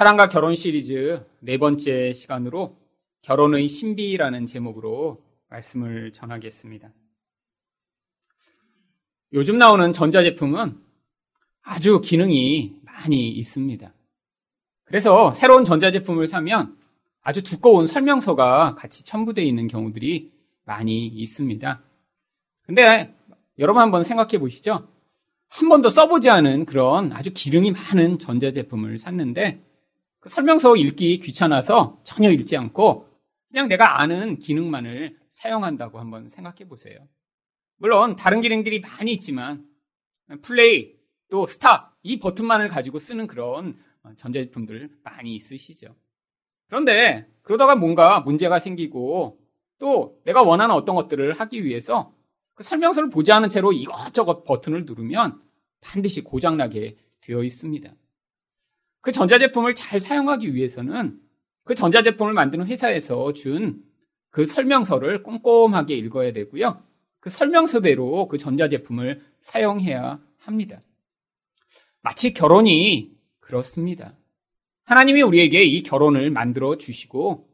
사랑과 결혼 시리즈 네 번째 시간으로 결혼의 신비라는 제목으로 말씀을 전하겠습니다. 요즘 나오는 전자제품은 아주 기능이 많이 있습니다. 그래서 새로운 전자제품을 사면 아주 두꺼운 설명서가 같이 첨부되어 있는 경우들이 많이 있습니다. 근데 여러분 한번 생각해 보시죠. 한 번도 써보지 않은 그런 아주 기능이 많은 전자제품을 샀는데 그 설명서 읽기 귀찮아서 전혀 읽지 않고 그냥 내가 아는 기능만을 사용한다고 한번 생각해 보세요. 물론 다른 기능들이 많이 있지만 플레이 또 스탑 이 버튼만을 가지고 쓰는 그런 전자제품들 많이 있으시죠. 그런데 그러다가 뭔가 문제가 생기고 또 내가 원하는 어떤 것들을 하기 위해서 그 설명서를 보지 않은 채로 이것저것 버튼을 누르면 반드시 고장나게 되어 있습니다. 그 전자제품을 잘 사용하기 위해서는 그 전자제품을 만드는 회사에서 준 그 설명서를 꼼꼼하게 읽어야 되고요. 그 설명서대로 그 전자제품을 사용해야 합니다. 마치 결혼이 그렇습니다. 하나님이 우리에게 이 결혼을 만들어 주시고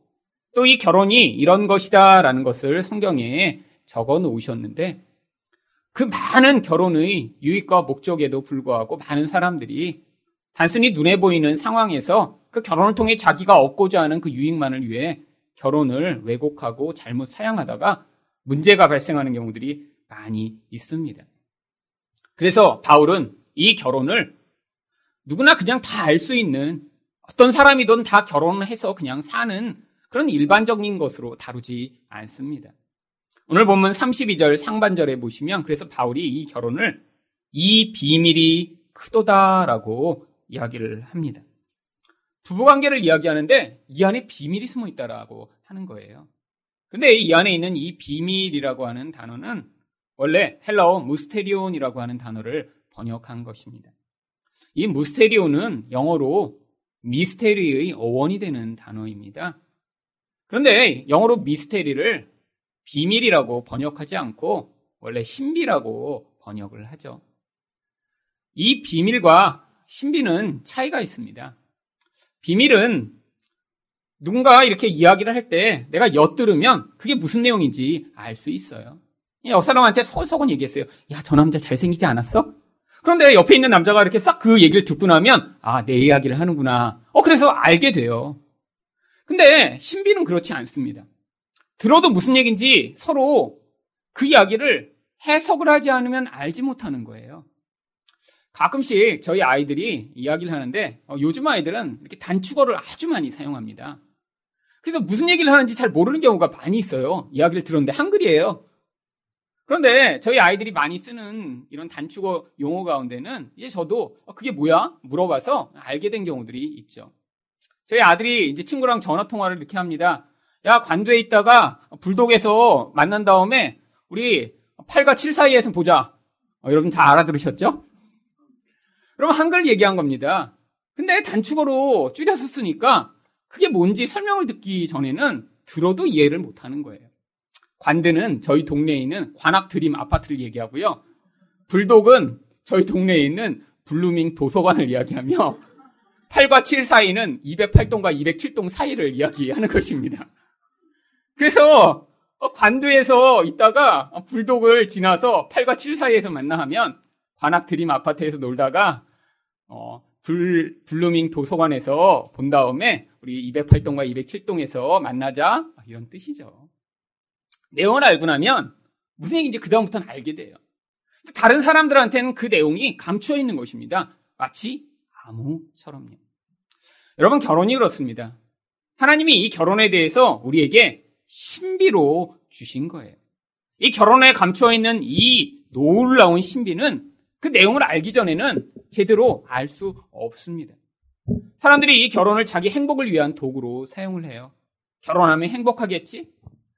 또 이 결혼이 이런 것이다 라는 것을 성경에 적어 놓으셨는데 그 많은 결혼의 유익과 목적에도 불구하고 많은 사람들이 단순히 눈에 보이는 상황에서 그 결혼을 통해 자기가 얻고자 하는 그 유익만을 위해 결혼을 왜곡하고 잘못 사용하다가 문제가 발생하는 경우들이 많이 있습니다. 그래서 바울은 이 결혼을 누구나 그냥 다 알 수 있는 어떤 사람이든 다 결혼을 해서 그냥 사는 그런 일반적인 것으로 다루지 않습니다. 오늘 본문 32절 상반절에 보시면 그래서 바울이 이 결혼을 이 비밀이 크도다라고 이야기를 합니다. 부부관계를 이야기하는데 이 안에 비밀이 숨어 있다라고 하는 거예요. 근데 이 안에 있는 이 비밀이라고 하는 단어는 원래 헬라어 무스테리온이라고 하는 단어를 번역한 것입니다. 이 무스테리온은 영어로 미스테리의 어원이 되는 단어입니다. 그런데 영어로 미스테리를 비밀이라고 번역하지 않고 원래 신비라고 번역을 하죠. 이 비밀과 신비는 차이가 있습니다. 비밀은 누군가 이렇게 이야기를 할 때 내가 엿들으면 그게 무슨 내용인지 알 수 있어요. 옆 사람한테 소속은 얘기했어요. 야, 저 남자 잘생기지 않았어? 그런데 옆에 있는 남자가 이렇게 싹 그 얘기를 듣고 나면, 아, 내 이야기를 하는구나. 어, 그래서 알게 돼요. 근데 신비는 그렇지 않습니다. 들어도 무슨 얘기인지 서로 그 이야기를 해석을 하지 않으면 알지 못하는 거예요. 가끔씩 저희 아이들이 이야기를 하는데 어, 요즘 아이들은 이렇게 단축어를 아주 많이 사용합니다. 그래서 무슨 얘기를 하는지 잘 모르는 경우가 많이 있어요. 이야기를 들었는데 한글이에요. 그런데 저희 아이들이 많이 쓰는 이런 단축어 용어 가운데는 이제 저도 어, 그게 뭐야? 물어봐서 알게 된 경우들이 있죠. 저희 아들이 이제 친구랑 전화 통화를 이렇게 합니다. 야, 관두에 있다가 불독에서 만난 다음에 우리 8과 7 사이에서 보자. 어, 여러분 다 알아들으셨죠? 그러면 한글 얘기한 겁니다. 근데 단축어로 줄여서 쓰니까 그게 뭔지 설명을 듣기 전에는 들어도 이해를 못 하는 거예요. 관드는 저희 동네에 있는 관악 드림 아파트를 얘기하고요. 블도는 저희 동네에 있는 블루밍 도서관을 이야기하며 8과 7 사이는 208동과 207동 사이를 이야기하는 것입니다. 그래서 관드에서 있다가 블도를 지나서 8과 7 사이에서 만나 하면 관악 드림 아파트에서 놀다가 어, 불, 블루밍 도서관에서 본 다음에 우리 208동과 207동에서 만나자 이런 뜻이죠. 내용을 알고 나면 무슨 얘기인지 그다음부터는 알게 돼요. 다른 사람들한테는 그 내용이 감추어 있는 것입니다. 마치 암호처럼요. 여러분 결혼이 그렇습니다. 하나님이 이 결혼에 대해서 우리에게 신비로 주신 거예요. 이 결혼에 감추어 있는 이 놀라운 신비는 그 내용을 알기 전에는 제대로 알 수 없습니다. 사람들이 이 결혼을 자기 행복을 위한 도구로 사용을 해요. 결혼하면 행복하겠지?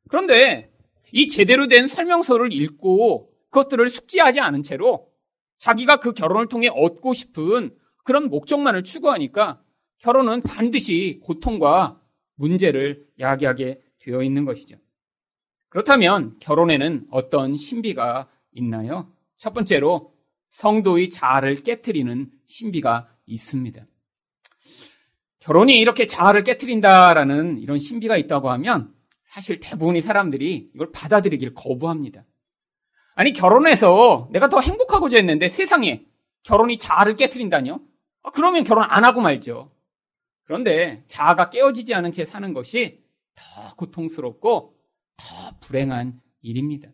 그런데 이 제대로 된 설명서를 읽고 그것들을 숙지하지 않은 채로 자기가 그 결혼을 통해 얻고 싶은 그런 목적만을 추구하니까 결혼은 반드시 고통과 문제를 야기하게 되어 있는 것이죠. 그렇다면 결혼에는 어떤 신비가 있나요? 첫 번째로 성도의 자아를 깨뜨리는 신비가 있습니다. 결혼이 이렇게 자아를 깨뜨린다라는 이런 신비가 있다고 하면 사실 대부분의 사람들이 이걸 받아들이길 거부합니다. 아니, 결혼해서 내가 더 행복하고자 했는데 세상에 결혼이 자아를 깨뜨린다뇨? 아, 그러면 결혼 안 하고 말죠. 그런데 자아가 깨어지지 않은 채 사는 것이 더 고통스럽고 더 불행한 일입니다.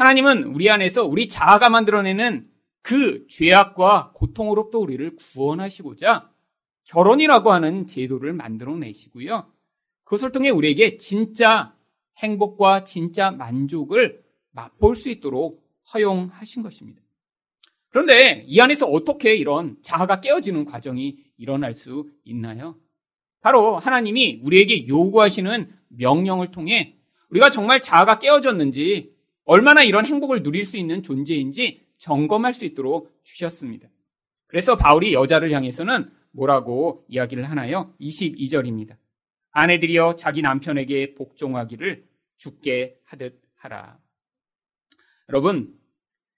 하나님은 우리 안에서 우리 자아가 만들어내는 그 죄악과 고통으로부터 우리를 구원하시고자 결혼이라고 하는 제도를 만들어 내시고요. 그것을 통해 우리에게 진짜 행복과 진짜 만족을 맛볼 수 있도록 허용하신 것입니다. 그런데 이 안에서 어떻게 이런 자아가 깨어지는 과정이 일어날 수 있나요? 바로 하나님이 우리에게 요구하시는 명령을 통해 우리가 정말 자아가 깨어졌는지 얼마나 이런 행복을 누릴 수 있는 존재인지 점검할 수 있도록 주셨습니다. 그래서 바울이 여자를 향해서는 뭐라고 이야기를 하나요? 22절입니다. 아내들이여 자기 남편에게 복종하기를 죽게 하듯 하라. 여러분,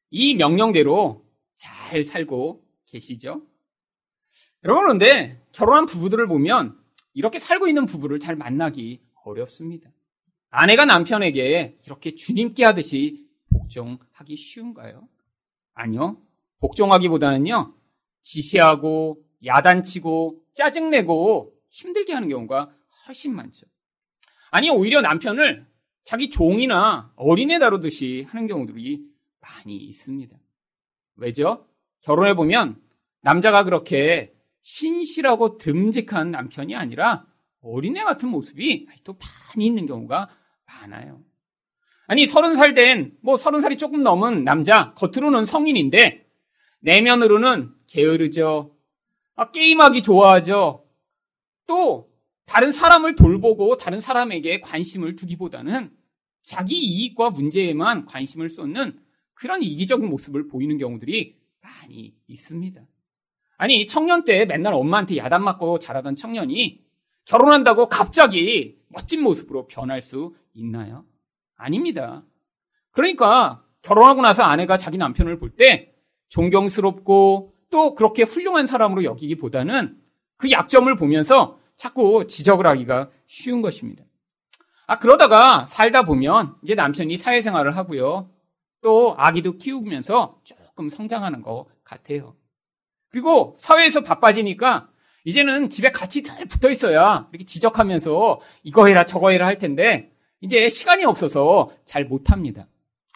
이 명령대로 잘 살고 계시죠? 여러분, 그런데 결혼한 부부들을 보면 이렇게 살고 있는 부부를 잘 만나기 어렵습니다. 아내가 남편에게 이렇게 주님께 하듯이 복종하기 쉬운가요? 아니요. 복종하기보다는요, 지시하고, 야단치고, 짜증내고, 힘들게 하는 경우가 훨씬 많죠. 아니, 오히려 남편을 자기 종이나 어린애 다루듯이 하는 경우들이 많이 있습니다. 왜죠? 결혼해 보면 남자가 그렇게 신실하고 듬직한 남편이 아니라 어린애 같은 모습이 또 많이 있는 경우가 많아요. 아니, 서른 살 된, 뭐 서른 살이 조금 넘은 남자, 겉으로는 성인인데, 내면으로는 게으르죠. 아, 게임하기 좋아하죠. 또, 다른 사람을 돌보고 다른 사람에게 관심을 두기보다는 자기 이익과 문제에만 관심을 쏟는 그런 이기적인 모습을 보이는 경우들이 많이 있습니다. 아니, 청년 때 맨날 엄마한테 야단 맞고 자라던 청년이 결혼한다고 갑자기 멋진 모습으로 변할 수 있나요? 아닙니다. 그러니까 결혼하고 나서 아내가 자기 남편을 볼 때 존경스럽고 또 그렇게 훌륭한 사람으로 여기기보다는 그 약점을 보면서 자꾸 지적을 하기가 쉬운 것입니다. 아, 그러다가 살다 보면 이제 남편이 사회생활을 하고요. 또 아기도 키우면서 조금 성장하는 것 같아요. 그리고 사회에서 바빠지니까 이제는 집에 같이 잘 붙어 있어야 이렇게 지적하면서 이거 해라 저거 해라 할 텐데 이제 시간이 없어서 잘 못합니다.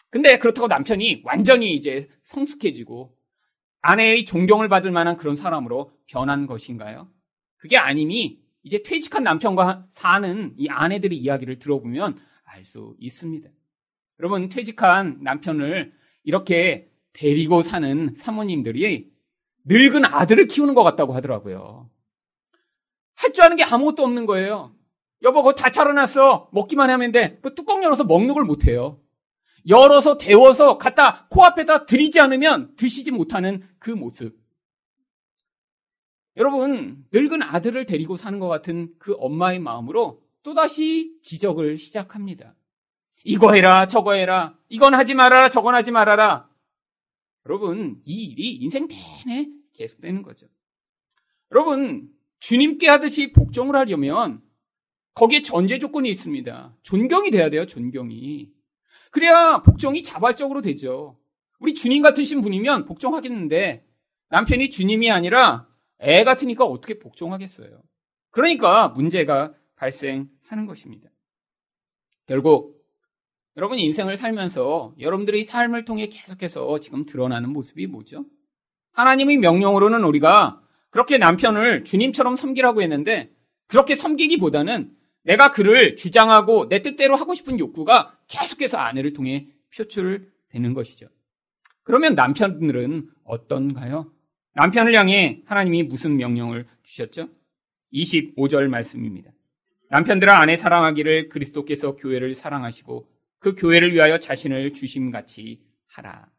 근데 그렇다고 남편이 완전히 이제 성숙해지고 아내의 존경을 받을 만한 그런 사람으로 변한 것인가요? 그게 아님이 이제 퇴직한 남편과 사는 이 아내들의 이야기를 들어보면 알 수 있습니다. 여러분, 퇴직한 남편을 이렇게 데리고 사는 사모님들이 늙은 아들을 키우는 것 같다고 하더라고요. 할 줄 아는 게 아무것도 없는 거예요. 여보, 그거 다 차려놨어. 먹기만 하면 돼. 그 뚜껑 열어서 먹는 걸 못해요. 열어서 데워서 갖다 코앞에다 들이지 않으면 드시지 못하는 그 모습. 여러분, 늙은 아들을 데리고 사는 것 같은 그 엄마의 마음으로 또다시 지적을 시작합니다. 이거 해라, 저거 해라, 이건 하지 말아라, 저건 하지 말아라. 여러분, 이 일이 인생 내내 계속되는 거죠. 여러분, 주님께 하듯이 복종을 하려면 거기에 전제 조건이 있습니다. 존경이 돼야 돼요, 존경이. 그래야 복종이 자발적으로 되죠. 우리 주님 같으신 분이면 복종하겠는데 남편이 주님이 아니라 애 같으니까 어떻게 복종하겠어요? 그러니까 문제가 발생하는 것입니다. 결국 여러분 인생을 살면서 여러분들의 삶을 통해 계속해서 지금 드러나는 모습이 뭐죠? 하나님의 명령으로는 우리가 그렇게 남편을 주님처럼 섬기라고 했는데 그렇게 섬기기보다는 내가 그를 주장하고 내 뜻대로 하고 싶은 욕구가 계속해서 아내를 통해 표출되는 것이죠. 그러면 남편들은 어떤가요? 남편을 향해 하나님이 무슨 명령을 주셨죠? 25절 말씀입니다. 남편들아 아내 사랑하기를 그리스도께서 교회를 사랑하시고 그 교회를 위하여 자신을 주심같이 하라.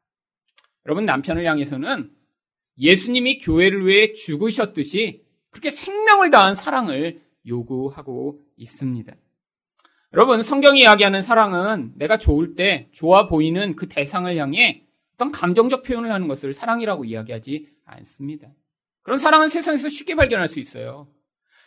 여러분 남편을 향해서는 예수님이 교회를 위해 죽으셨듯이 그렇게 생명을 다한 사랑을 요구하고 있습니다. 여러분, 성경이 이야기하는 사랑은 내가 좋을 때 좋아 보이는 그 대상을 향해 어떤 감정적 표현을 하는 것을 사랑이라고 이야기하지 않습니다. 그런 사랑은 세상에서 쉽게 발견할 수 있어요.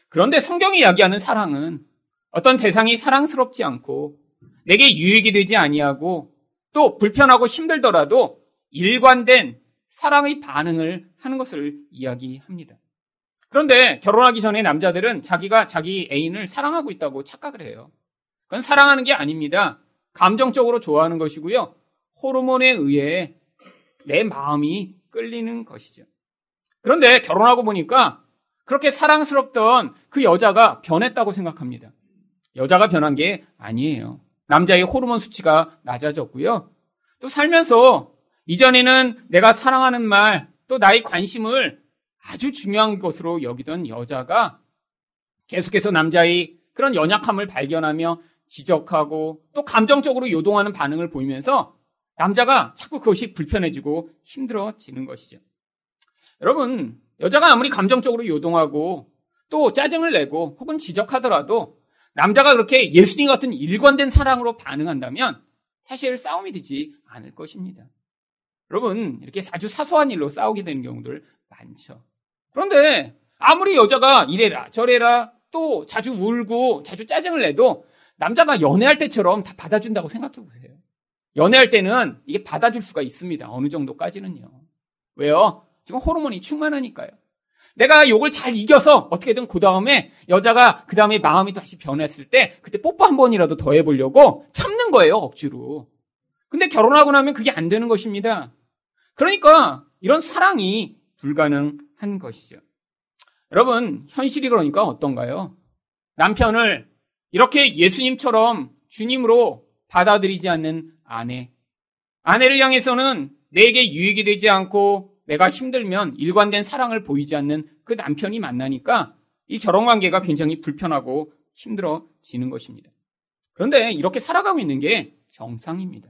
그런데 성경이 이야기하는 사랑은 어떤 대상이 사랑스럽지 않고 내게 유익이 되지 아니하고 또 불편하고 힘들더라도 일관된 사랑의 반응을 하는 것을 이야기합니다. 그런데 결혼하기 전에 남자들은 자기가 자기 애인을 사랑하고 있다고 착각을 해요. 그건 사랑하는 게 아닙니다. 감정적으로 좋아하는 것이고요. 호르몬에 의해 내 마음이 끌리는 것이죠. 그런데 결혼하고 보니까 그렇게 사랑스럽던 그 여자가 변했다고 생각합니다. 여자가 변한 게 아니에요. 남자의 호르몬 수치가 낮아졌고요. 또 살면서 이전에는 내가 사랑하는 말, 또 나의 관심을 아주 중요한 것으로 여기던 여자가 계속해서 남자의 그런 연약함을 발견하며 지적하고 또 감정적으로 요동하는 반응을 보이면서 남자가 자꾸 그것이 불편해지고 힘들어지는 것이죠. 여러분, 여자가 아무리 감정적으로 요동하고 또 짜증을 내고 혹은 지적하더라도 남자가 그렇게 예수님 같은 일관된 사랑으로 반응한다면 사실 싸움이 되지 않을 것입니다. 여러분, 이렇게 아주 사소한 일로 싸우게 되는 경우들 많죠. 그런데 아무리 여자가 이래라 저래라 또 자주 울고 자주 짜증을 내도 남자가 연애할 때처럼 다 받아준다고 생각해 보세요. 연애할 때는 이게 받아줄 수가 있습니다. 어느 정도까지는요. 왜요? 지금 호르몬이 충만하니까요. 내가 욕을 잘 이겨서 어떻게든 그 다음에 여자가 그 다음에 마음이 다시 변했을 때 그때 뽀뽀 한 번이라도 더 해보려고 참는 거예요, 억지로. 근데 결혼하고 나면 그게 안 되는 것입니다. 그러니까 이런 사랑이 불가능 한 것이죠. 여러분, 현실이 그러니까 어떤가요? 남편을 이렇게 예수님처럼 주님으로 받아들이지 않는 아내. 아내를 향해서는 내게 유익이 되지 않고 내가 힘들면 일관된 사랑을 보이지 않는 그 남편이 만나니까 이 결혼 관계가 굉장히 불편하고 힘들어지는 것입니다. 그런데 이렇게 살아가고 있는 게 정상입니다.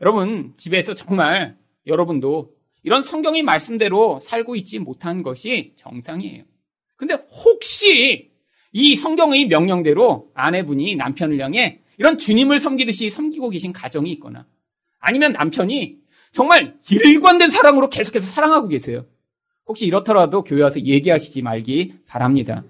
여러분, 집에서 정말 여러분도 이런 성경의 말씀대로 살고 있지 못한 것이 정상이에요. 근데 혹시 이 성경의 명령대로 아내분이 남편을 향해 이런 주님을 섬기듯이 섬기고 계신 가정이 있거나 아니면 남편이 정말 일관된 사랑으로 계속해서 사랑하고 계세요. 혹시 이렇더라도 교회 와서 얘기하시지 말기 바랍니다.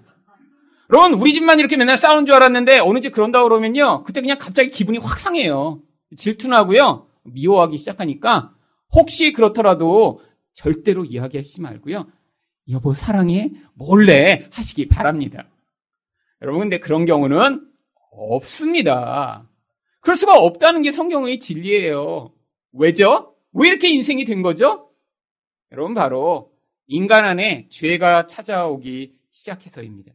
여러분, 우리 집만 이렇게 맨날 싸우는 줄 알았는데 어느 집 그런다 그러면요. 그때 그냥 갑자기 기분이 확 상해요. 질투나고요. 미워하기 시작하니까 혹시 그렇더라도 절대로 이야기하시지 말고요. 여보 사랑해 몰래 하시기 바랍니다. 여러분 근데 그런 경우는 없습니다. 그럴 수가 없다는 게 성경의 진리예요. 왜죠? 왜 이렇게 인생이 된 거죠? 여러분 바로 인간 안에 죄가 찾아오기 시작해서입니다.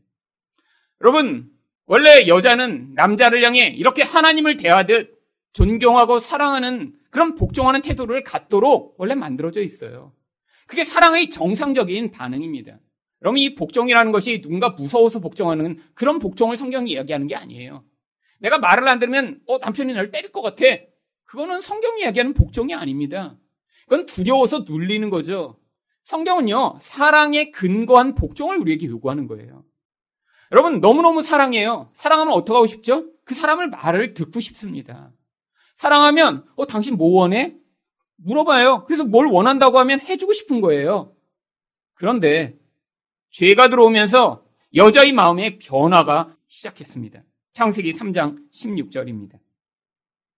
여러분 원래 여자는 남자를 향해 이렇게 하나님을 대하듯 존경하고 사랑하는 그런 복종하는 태도를 갖도록 원래 만들어져 있어요. 그게 사랑의 정상적인 반응입니다. 그럼 이 복종이라는 것이 누군가 무서워서 복종하는 그런 복종을 성경이 이야기하는 게 아니에요. 내가 말을 안 들으면 어 남편이 날 때릴 것 같아. 그거는 성경이 이야기하는 복종이 아닙니다. 그건 두려워서 눌리는 거죠. 성경은요 사랑에 근거한 복종을 우리에게 요구하는 거예요. 여러분 너무너무 사랑해요. 사랑하면 어떻게 하고 싶죠? 그 사람을 말을 듣고 싶습니다. 사랑하면 어 당신 뭐 원해? 물어봐요. 그래서 뭘 원한다고 하면 해주고 싶은 거예요. 그런데 죄가 들어오면서 여자의 마음에 변화가 시작했습니다. 창세기 3장 16절입니다.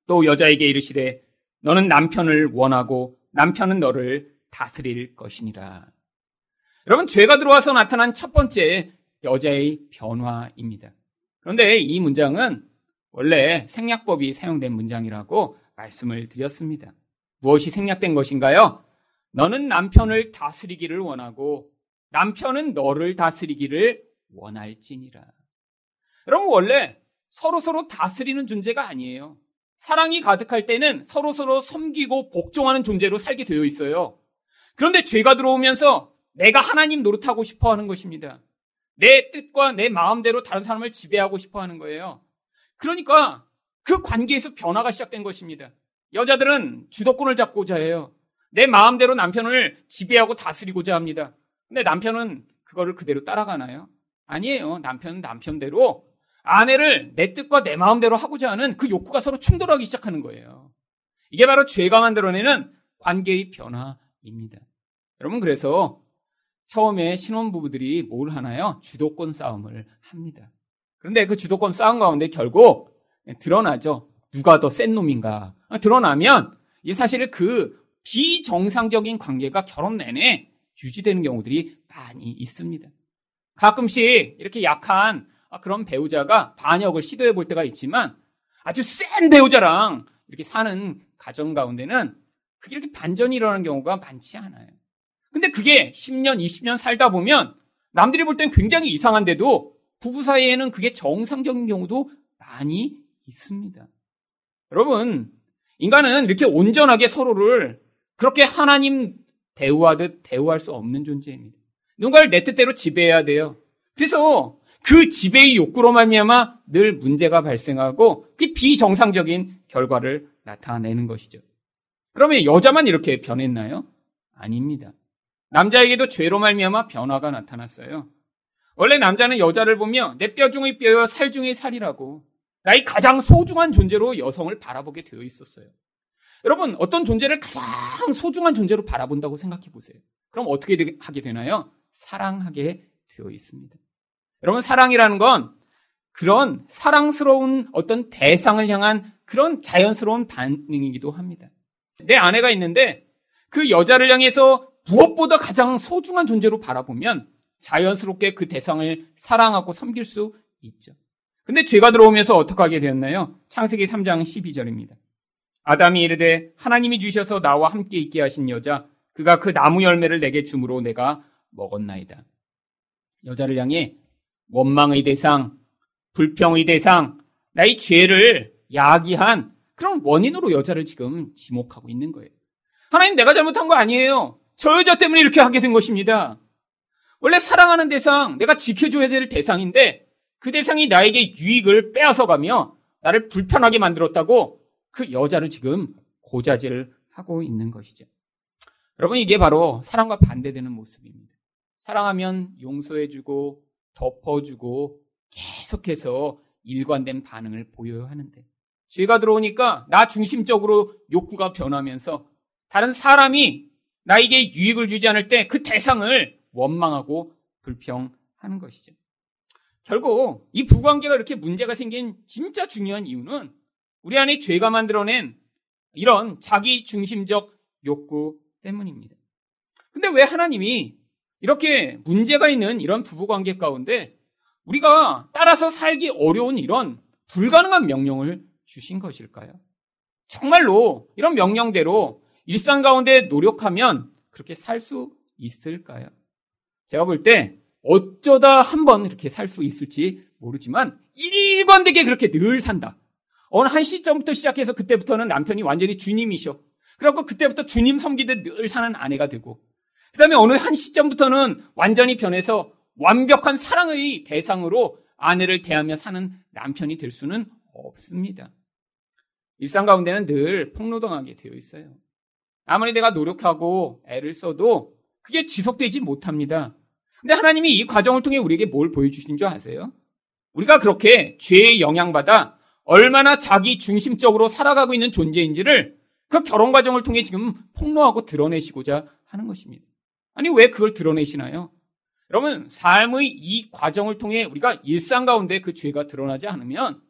또 여자에게 이르시되 너는 남편을 원하고 남편은 너를 다스릴 것이니라. 여러분 죄가 들어와서 나타난 첫 번째 여자의 변화입니다. 그런데 이 문장은 원래 생략법이 사용된 문장이라고 말씀을 드렸습니다. 무엇이 생략된 것인가요? 너는 남편을 다스리기를 원하고 남편은 너를 다스리기를 원할지니라. 여러분 원래 서로서로 다스리는 존재가 아니에요. 사랑이 가득할 때는 서로서로 섬기고 복종하는 존재로 살게 되어 있어요. 그런데 죄가 들어오면서 내가 하나님 노릇하고 싶어 하는 것입니다. 내 뜻과 내 마음대로 다른 사람을 지배하고 싶어 하는 거예요. 그러니까 그 관계에서 변화가 시작된 것입니다. 여자들은 주도권을 잡고자 해요. 내 마음대로 남편을 지배하고 다스리고자 합니다. 근데 남편은 그거를 그대로 따라가나요? 아니에요. 남편은 남편대로 아내를 내 뜻과 내 마음대로 하고자 하는 그 욕구가 서로 충돌하기 시작하는 거예요. 이게 바로 죄가 만들어내는 관계의 변화입니다. 여러분, 그래서 처음에 신혼부부들이 뭘 하나요? 주도권 싸움을 합니다. 그런데 그 주도권 싸움 가운데 결국 드러나죠. 누가 더 센 놈인가. 드러나면 이 사실 그 비정상적인 관계가 결혼 내내 유지되는 경우들이 많이 있습니다. 가끔씩 이렇게 약한 그런 배우자가 반역을 시도해 볼 때가 있지만 아주 센 배우자랑 이렇게 사는 가정 가운데는 그게 이렇게 반전이 일어나는 경우가 많지 않아요. 근데 그게 10년, 20년 살다 보면 남들이 볼 땐 굉장히 이상한데도 부부 사이에는 그게 정상적인 경우도 많이 있습니다. 여러분, 인간은 이렇게 온전하게 서로를 그렇게 하나님 대우하듯 대우할 수 없는 존재입니다. 누군가를 내 뜻대로 지배해야 돼요. 그래서 그 지배의 욕구로 말미암아 늘 문제가 발생하고 그 비정상적인 결과를 나타내는 것이죠. 그러면 여자만 이렇게 변했나요? 아닙니다. 남자에게도 죄로 말미암아 변화가 나타났어요. 원래 남자는 여자를 보며 내 뼈 중의 뼈여 살 중의 살이라고 나의 가장 소중한 존재로 여성을 바라보게 되어 있었어요. 여러분 어떤 존재를 가장 소중한 존재로 바라본다고 생각해 보세요. 그럼 어떻게 하게 되나요? 사랑하게 되어 있습니다. 여러분 사랑이라는 건 그런 사랑스러운 어떤 대상을 향한 그런 자연스러운 반응이기도 합니다. 내 아내가 있는데 그 여자를 향해서 무엇보다 가장 소중한 존재로 바라보면 자연스럽게 그 대상을 사랑하고 섬길 수 있죠. 근데 죄가 들어오면서 어떻게 하게 되었나요? 창세기 3장 12절입니다. 아담이 이르되 하나님이 주셔서 나와 함께 있게 하신 여자 그가 그 나무 열매를 내게 주므로 내가 먹었나이다. 여자를 향해 원망의 대상, 불평의 대상, 나의 죄를 야기한 그런 원인으로 여자를 지금 지목하고 있는 거예요. 하나님 내가 잘못한 거 아니에요. 저 여자 때문에 이렇게 하게 된 것입니다. 원래 사랑하는 대상, 내가 지켜줘야 될 대상인데 그 대상이 나에게 유익을 빼앗아가며 나를 불편하게 만들었다고 그 여자를 지금 고자질을 하고 있는 것이죠. 여러분 이게 바로 사랑과 반대되는 모습입니다. 사랑하면 용서해주고 덮어주고 계속해서 일관된 반응을 보여야 하는데 죄가 들어오니까 나 중심적으로 욕구가 변하면서 다른 사람이 나에게 유익을 주지 않을 때 그 대상을 원망하고 불평하는 것이죠. 결국 이 부관계가 이렇게 문제가 생긴 진짜 중요한 이유는 우리 안에 죄가 만들어낸 이런 자기 중심적 욕구 때문입니다. 근데 왜 하나님이 이렇게 문제가 있는 이런 부부 관계 가운데 우리가 따라서 살기 어려운 이런 불가능한 명령을 주신 것일까요? 정말로 이런 명령대로 일상 가운데 노력하면 그렇게 살 수 있을까요? 제가 볼 때 어쩌다 한 번 이렇게 살 수 있을지 모르지만 일관되게 그렇게 늘 산다. 어느 한 시점부터 시작해서 그때부터는 남편이 완전히 주님이셔. 그래갖고 그때부터 주님 섬기듯 늘 사는 아내가 되고 그 다음에 어느 한 시점부터는 완전히 변해서 완벽한 사랑의 대상으로 아내를 대하며 사는 남편이 될 수는 없습니다. 일상 가운데는 늘 폭로당하게 되어 있어요. 아무리 내가 노력하고 애를 써도 그게 지속되지 못합니다. 근데 하나님이 이 과정을 통해 우리에게 뭘 보여주신 줄 아세요? 우리가 그렇게 죄에 영향받아 얼마나 자기 중심적으로 살아가고 있는 존재인지를 그 결혼 과정을 통해 지금 폭로하고 드러내시고자 하는 것입니다. 아니, 왜 그걸 드러내시나요? 여러분, 삶의 이 과정을 통해 우리가 일상 가운데 그 죄가 드러나지 않으면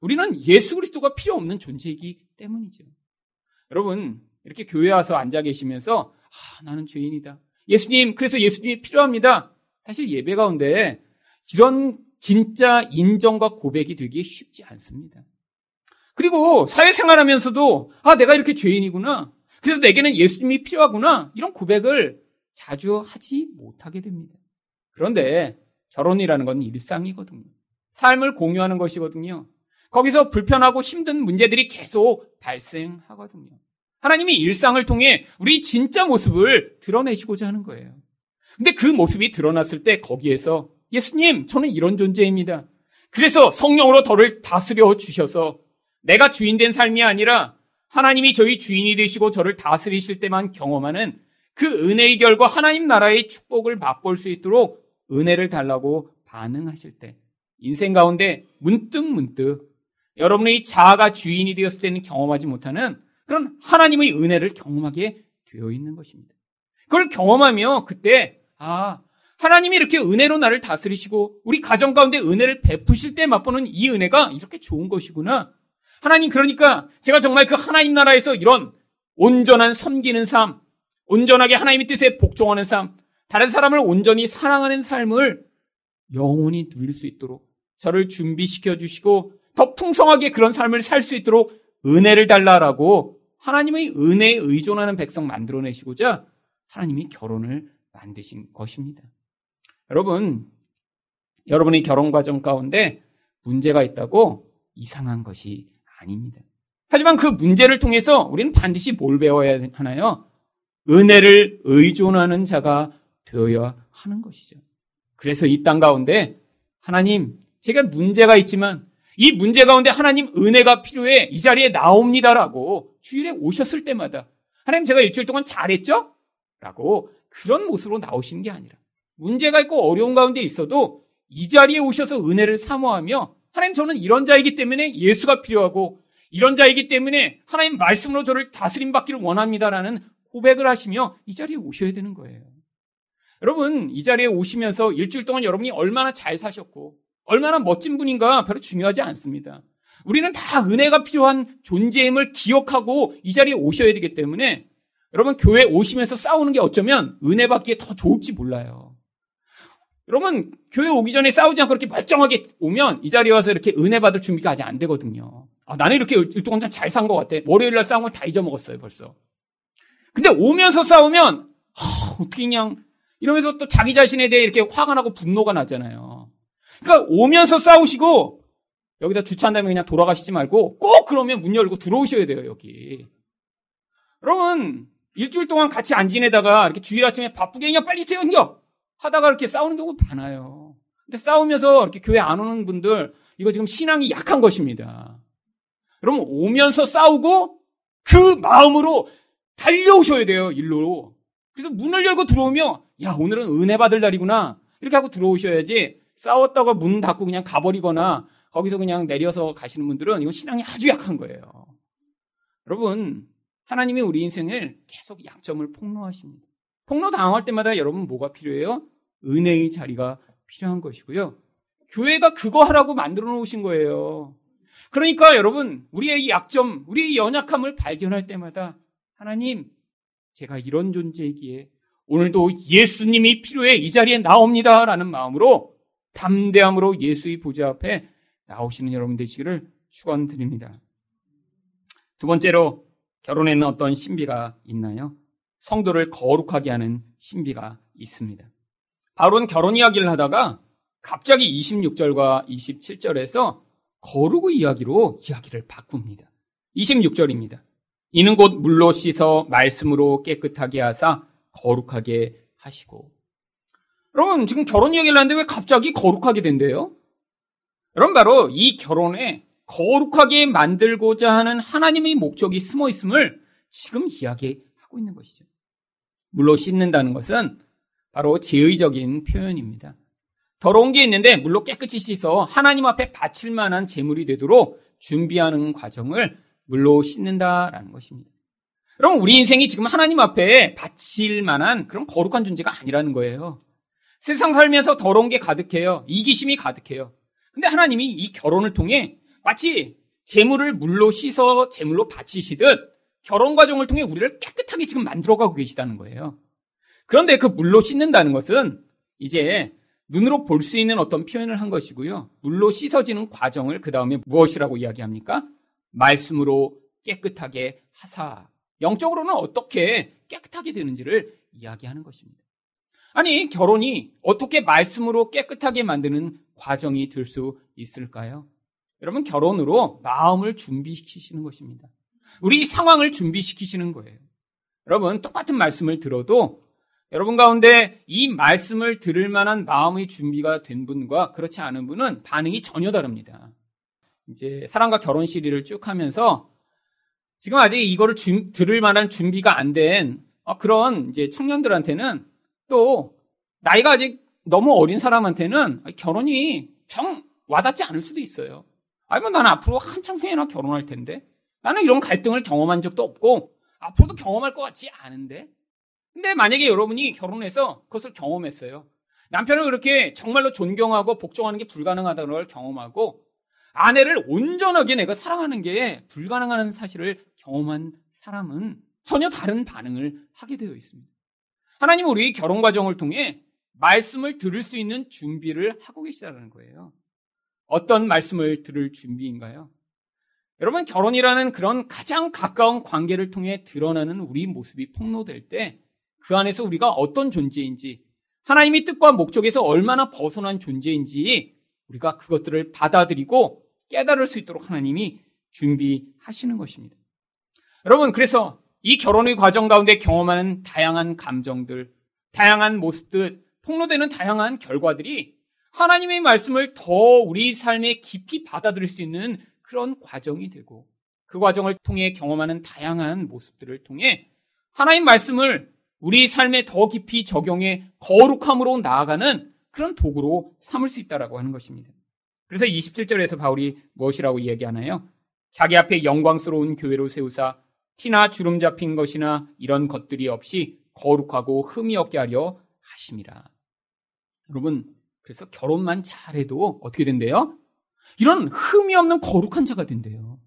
우리는 예수 그리스도가 필요 없는 존재이기 때문이죠. 여러분, 이렇게 교회 와서 앉아 계시면서 아, 나는 죄인이다. 예수님, 그래서 예수님이 필요합니다. 사실 예배 가운데 이런 진짜 인정과 고백이 되기 쉽지 않습니다. 그리고 사회생활 하면서도 아, 내가 이렇게 죄인이구나. 그래서 내게는 예수님이 필요하구나. 이런 고백을 자주 하지 못하게 됩니다. 그런데 결혼이라는 건 일상이거든요. 삶을 공유하는 것이거든요. 거기서 불편하고 힘든 문제들이 계속 발생하거든요. 하나님이 일상을 통해 우리 진짜 모습을 드러내시고자 하는 거예요. 근데 그 모습이 드러났을 때 거기에서 예수님, 저는 이런 존재입니다. 그래서 성령으로 저를 다스려 주셔서 내가 주인된 삶이 아니라 하나님이 저희 주인이 되시고 저를 다스리실 때만 경험하는 그 은혜의 결과 하나님 나라의 축복을 맛볼 수 있도록 은혜를 달라고 반응하실 때 인생 가운데 문득 문득 여러분의 자아가 주인이 되었을 때는 경험하지 못하는 그런 하나님의 은혜를 경험하게 되어 있는 것입니다. 그걸 경험하며 그때 아, 하나님이 이렇게 은혜로 나를 다스리시고 우리 가정 가운데 은혜를 베푸실 때 맛보는 이 은혜가 이렇게 좋은 것이구나. 하나님 그러니까 제가 정말 그 하나님 나라에서 이런 온전한 섬기는 삶, 온전하게 하나님의 뜻에 복종하는 삶, 다른 사람을 온전히 사랑하는 삶을 영원히 누릴 수 있도록 저를 준비시켜 주시고 더 풍성하게 그런 삶을 살 수 있도록 은혜를 달라라고 하나님의 은혜에 의존하는 백성 만들어내시고자 하나님이 결혼을 만드신 것입니다. 여러분, 여러분의 결혼 과정 가운데 문제가 있다고 이상한 것이 아닙니다. 하지만 그 문제를 통해서 우리는 반드시 뭘 배워야 하나요? 은혜를 의존하는 자가 되어야 하는 것이죠. 그래서 이 땅 가운데 하나님, 제가 문제가 있지만 이 문제 가운데 하나님 은혜가 필요해 이 자리에 나옵니다라고 주일에 오셨을 때마다 하나님 제가 일주일 동안 잘했죠? 라고 그런 모습으로 나오시는 게 아니라 문제가 있고 어려운 가운데 있어도 이 자리에 오셔서 은혜를 사모하며 하나님 저는 이런 자이기 때문에 예수가 필요하고 이런 자이기 때문에 하나님 말씀으로 저를 다스림 받기를 원합니다라는 고백을 하시며 이 자리에 오셔야 되는 거예요. 여러분, 이 자리에 오시면서 일주일 동안 여러분이 얼마나 잘 사셨고 얼마나 멋진 분인가 별로 중요하지 않습니다. 우리는 다 은혜가 필요한 존재임을 기억하고 이 자리에 오셔야 되기 때문에 여러분 교회 오시면서 싸우는 게 어쩌면 은혜 받기에 더 좋을지 몰라요. 여러분 교회 오기 전에 싸우지 않고 이렇게 멀쩡하게 오면 이 자리에 와서 이렇게 은혜 받을 준비가 아직 안 되거든요. 아, 나는 이렇게 일동안 잘 산 것 같아. 월요일 날 싸운 걸 다 잊어먹었어요 벌써. 근데 오면서 싸우면 하, 어떻게 그냥 이러면서 또 자기 자신에 대해 이렇게 화가 나고 분노가 나잖아요. 그러니까 오면서 싸우시고 여기다 주차한 다음에 그냥 돌아가시지 말고 꼭 그러면 문 열고 들어오셔야 돼요 여기. 여러분 일주일 동안 같이 안 지내다가 이렇게 주일 아침에 바쁘게 그냥 빨리 챙겨 하다가 이렇게 싸우는 경우 많아요. 근데 싸우면서 이렇게 교회 안 오는 분들 이거 지금 신앙이 약한 것입니다. 여러분 오면서 싸우고 그 마음으로 달려오셔야 돼요 일로. 그래서 문을 열고 들어오면 야 오늘은 은혜 받을 날이구나 이렇게 하고 들어오셔야지 싸웠다가 문 닫고 그냥 가버리거나 거기서 그냥 내려서 가시는 분들은 이건 신앙이 아주 약한 거예요. 여러분 하나님이 우리 인생을 계속 약점을 폭로하십니다. 폭로 당할 때마다 여러분 뭐가 필요해요? 은혜의 자리가 필요한 것이고요. 교회가 그거 하라고 만들어 놓으신 거예요. 그러니까 여러분, 우리의 약점, 우리의 연약함을 발견할 때마다 하나님, 제가 이런 존재이기에 오늘도 예수님이 필요해 이 자리에 나옵니다. 라는 마음으로 담대함으로 예수의 보좌 앞에 나오시는 여러분 되시기를 축원드립니다. 두 번째로 결혼에는 어떤 신비가 있나요? 성도를 거룩하게 하는 신비가 있습니다. 바울은 결혼 이야기를 하다가 갑자기 26절과 27절에서 거룩의 이야기로 이야기를 바꿉니다. 26절입니다. 이는 곧 물로 씻어 말씀으로 깨끗하게 하사 거룩하게 하시고. 여러분, 지금 결혼 이야기를 하는데 왜 갑자기 거룩하게 된대요? 여러분, 바로 이 결혼에 거룩하게 만들고자 하는 하나님의 목적이 숨어 있음을 지금 이야기하고 있는 것이죠. 물로 씻는다는 것은 바로 제의적인 표현입니다. 더러운 게 있는데 물로 깨끗이 씻어 하나님 앞에 바칠 만한 제물이 되도록 준비하는 과정을 물로 씻는다라는 것입니다. 여러분, 우리 인생이 지금 하나님 앞에 바칠 만한 그런 거룩한 존재가 아니라는 거예요. 세상 살면서 더러운 게 가득해요. 이기심이 가득해요. 근데 하나님이 이 결혼을 통해 마치 재물을 물로 씻어 재물로 바치시듯 결혼 과정을 통해 우리를 깨끗하게 지금 만들어가고 계시다는 거예요. 그런데 그 물로 씻는다는 것은 이제 눈으로 볼 수 있는 어떤 표현을 한 것이고요. 물로 씻어지는 과정을 그 다음에 무엇이라고 이야기합니까? 말씀으로 깨끗하게 하사. 영적으로는 어떻게 깨끗하게 되는지를 이야기하는 것입니다. 아니, 결혼이 어떻게 말씀으로 깨끗하게 만드는 과정이 될 수 있을까요? 여러분 결혼으로 마음을 준비시키시는 것입니다. 우리 상황을 준비시키시는 거예요. 여러분 똑같은 말씀을 들어도 여러분 가운데 이 말씀을 들을 만한 마음의 준비가 된 분과 그렇지 않은 분은 반응이 전혀 다릅니다. 이제 사랑과 결혼 시리를 쭉 하면서 지금 아직 이거를 주, 들을 만한 준비가 안된 어, 그런 이제 청년들한테는 또 나이가 아직 너무 어린 사람한테는 결혼이 정 와닿지 않을 수도 있어요. 아니면 나는 앞으로 한참 후에나 결혼할 텐데 나는 이런 갈등을 경험한 적도 없고 앞으로도 경험할 것 같지 않은데 근데 만약에 여러분이 결혼해서 그것을 경험했어요. 남편을 그렇게 정말로 존경하고 복종하는 게 불가능하다는 걸 경험하고 아내를 온전하게 내가 사랑하는 게 불가능한 사실을 경험한 사람은 전혀 다른 반응을 하게 되어 있습니다. 하나님은 우리 결혼 과정을 통해 말씀을 들을 수 있는 준비를 하고 계시다는 거예요. 어떤 말씀을 들을 준비인가요? 여러분, 결혼이라는 그런 가장 가까운 관계를 통해 드러나는 우리 모습이 폭로될 때 그 안에서 우리가 어떤 존재인지 하나님의 뜻과 목적에서 얼마나 벗어난 존재인지 우리가 그것들을 받아들이고 깨달을 수 있도록 하나님이 준비하시는 것입니다. 여러분, 그래서 이 결혼의 과정 가운데 경험하는 다양한 감정들, 다양한 모습들, 폭로되는 다양한 결과들이 하나님의 말씀을 더 우리 삶에 깊이 받아들일 수 있는 그런 과정이 되고 그 과정을 통해 경험하는 다양한 모습들을 통해 하나님 말씀을 우리 삶에 더 깊이 적용해 거룩함으로 나아가는 그런 도구로 삼을 수 있다라고 하는 것입니다. 그래서 27절에서 바울이 무엇이라고 이야기하나요? 자기 앞에 영광스러운 교회로 세우사 티나 주름 잡힌 것이나 이런 것들이 없이 거룩하고 흠이 없게 하려 하심이라. 여러분, 그래서 결혼만 잘해도 어떻게 된대요? 이런 흠이 없는 거룩한 자가 된대요.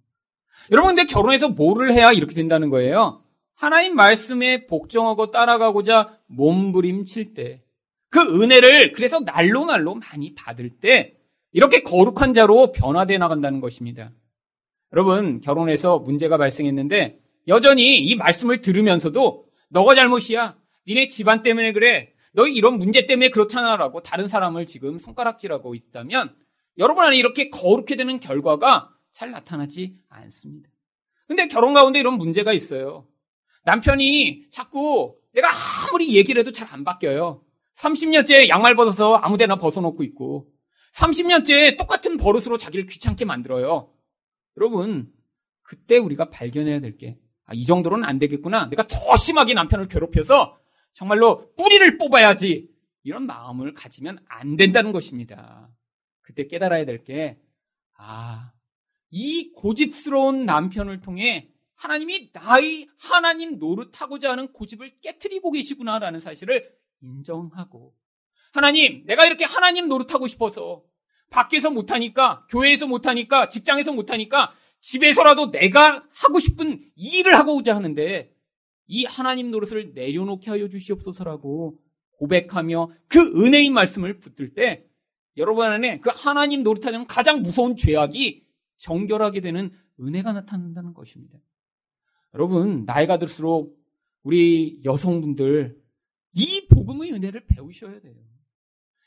여러분, 근데 결혼해서 뭐를 해야 이렇게 된다는 거예요? 하나님 말씀에 복종하고 따라가고자 몸부림칠 때, 그 은혜를 그래서 날로 날로 많이 받을 때, 이렇게 거룩한 자로 변화되어 나간다는 것입니다. 여러분, 결혼해서 문제가 발생했는데, 여전히 이 말씀을 들으면서도, 너가 잘못이야. 니네 집안 때문에 그래. 너희 이런 문제 때문에 그렇잖아라고 다른 사람을 지금 손가락질하고 있다면, 여러분 안에 이렇게 거룩해 되는 결과가 잘 나타나지 않습니다. 근데 결혼 가운데 이런 문제가 있어요. 남편이 자꾸 내가 아무리 얘기를 해도 잘 안 바뀌어요. 30년째 양말 벗어서 아무 데나 벗어놓고 있고, 30년째 똑같은 버릇으로 자기를 귀찮게 만들어요. 여러분, 그때 우리가 발견해야 될 게, 아, 이 정도로는 안 되겠구나. 내가 더 심하게 남편을 괴롭혀서 정말로 뿌리를 뽑아야지. 이런 마음을 가지면 안 된다는 것입니다. 그때 깨달아야 될 게, 아, 이 고집스러운 남편을 통해 하나님이 나의 하나님 노릇하고자 하는 고집을 깨뜨리고 계시구나라는 사실을 인정하고, 하나님, 내가 이렇게 하나님 노릇하고 싶어서 밖에서 못하니까, 교회에서 못하니까, 직장에서 못하니까, 집에서라도 내가 하고 싶은 일을 하고자 하는데, 이 하나님 노릇을 내려놓게 하여 주시옵소서라고 고백하며 그 은혜인 말씀을 붙들 때, 여러분 안에 그 하나님 노릇하는 가장 무서운 죄악이 정결하게 되는 은혜가 나타난다는 것입니다. 여러분, 나이가 들수록 우리 여성분들 이 복음의 은혜를 배우셔야 돼요.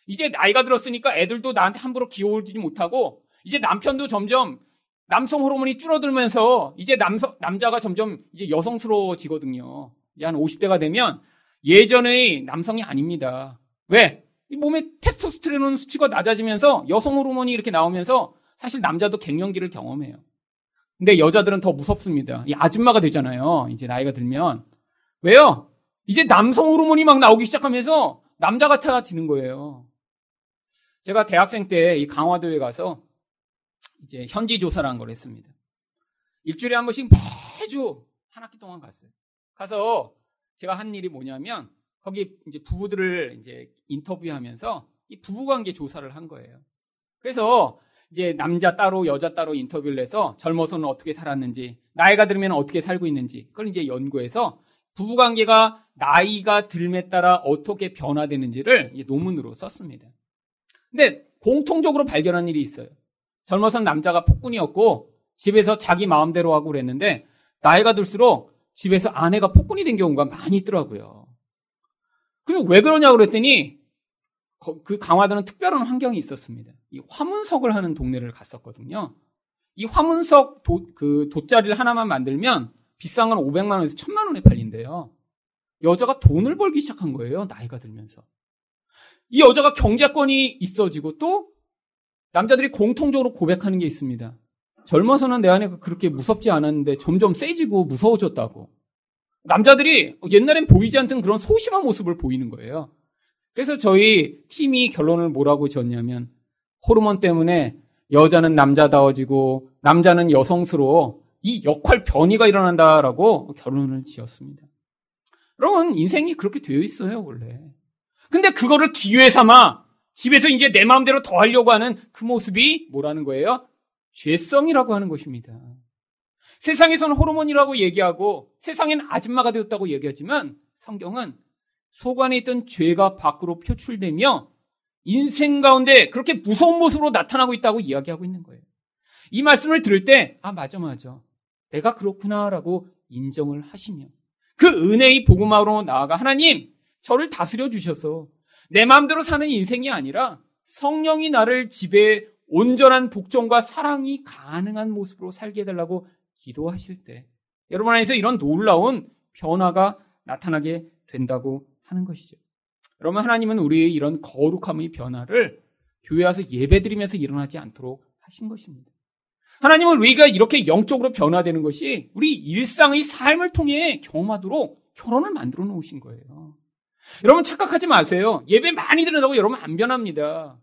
이제 나이가 들었으니까 애들도 나한테 함부로 기어오지 못하고 이제 남편도 점점 남성 호르몬이 줄어들면서 이제 남성, 남자가 점점 이제 여성스러워지거든요. 이제 한 50대가 되면 예전의 남성이 아닙니다. 왜? 이 몸에 테스토스테론 수치가 낮아지면서 여성 호르몬이 이렇게 나오면서 사실 남자도 갱년기를 경험해요. 근데 여자들은 더 무섭습니다. 이 아줌마가 되잖아요. 이제 나이가 들면. 왜요? 이제 남성 호르몬이 막 나오기 시작하면서 남자 같아지는 거예요. 제가 대학생 때 이 강화도에 가서 이제 현지 조사를 한걸 했습니다. 일주일에 한 번씩 매주 한 학기 동안 갔어요. 가서 제가 한 일이 뭐냐면 거기 이제 부부들을 이제 인터뷰하면서 이 부부관계 조사를 한 거예요. 그래서 이제 남자 따로 여자 따로 인터뷰를 해서 젊어서는 어떻게 살았는지 나이가 들면 어떻게 살고 있는지 그걸 이제 연구해서 부부관계가 나이가 들에 따라 어떻게 변화되는지를 논문으로 썼습니다. 근데 공통적으로 발견한 일이 있어요. 젊어선 남자가 폭군이었고 집에서 자기 마음대로 하고 그랬는데 나이가 들수록 집에서 아내가 폭군이 된 경우가 많이 있더라고요. 그리고 왜 그러냐고 그랬더니 그 강화도는 특별한 환경이 있었습니다. 이 화문석을 하는 동네를 갔었거든요. 이 화문석 도, 그 돗자리를 하나만 만들면 비싼 건 500만 원에서 1000만 원에 팔린대요. 여자가 돈을 벌기 시작한 거예요. 나이가 들면서. 이 여자가 경제권이 있어지고 또 남자들이 공통적으로 고백하는 게 있습니다. 젊어서는 내 안에 그렇게 무섭지 않았는데 점점 세지고 무서워졌다고. 남자들이 옛날엔 보이지 않던 그런 소심한 모습을 보이는 거예요. 그래서 저희 팀이 결론을 뭐라고 지었냐면 호르몬 때문에 여자는 남자다워지고 남자는 여성스러워 이 역할 변이가 일어난다라고 결론을 지었습니다. 여러분, 인생이 그렇게 되어 있어요, 원래. 근데 그거를 기회 삼아 집에서 이제 내 마음대로 더 하려고 하는 그 모습이 뭐라는 거예요? 죄성이라고 하는 것입니다. 세상에서는 호르몬이라고 얘기하고 세상엔 아줌마가 되었다고 얘기하지만 성경은 속 안에 있던 죄가 밖으로 표출되며 인생 가운데 그렇게 무서운 모습으로 나타나고 있다고 이야기하고 있는 거예요. 이 말씀을 들을 때, 아, 맞아, 맞아. 내가 그렇구나라고 인정을 하시며 그 은혜의 복음으로 나아가 하나님, 저를 다스려 주셔서 내 마음대로 사는 인생이 아니라 성령이 나를 집에 온전한 복종과 사랑이 가능한 모습으로 살게 해달라고 기도하실 때 여러분 안에서 이런 놀라운 변화가 나타나게 된다고 하는 것이죠. 여러분 하나님은 우리의 이런 거룩함의 변화를 교회 와서 예배드리면서 일어나지 않도록 하신 것입니다. 하나님은 우리가 이렇게 영적으로 변화되는 것이 우리 일상의 삶을 통해 경험하도록 결혼을 만들어 놓으신 거예요. 여러분 착각하지 마세요. 예배 많이 드린다고 여러분 안 변합니다.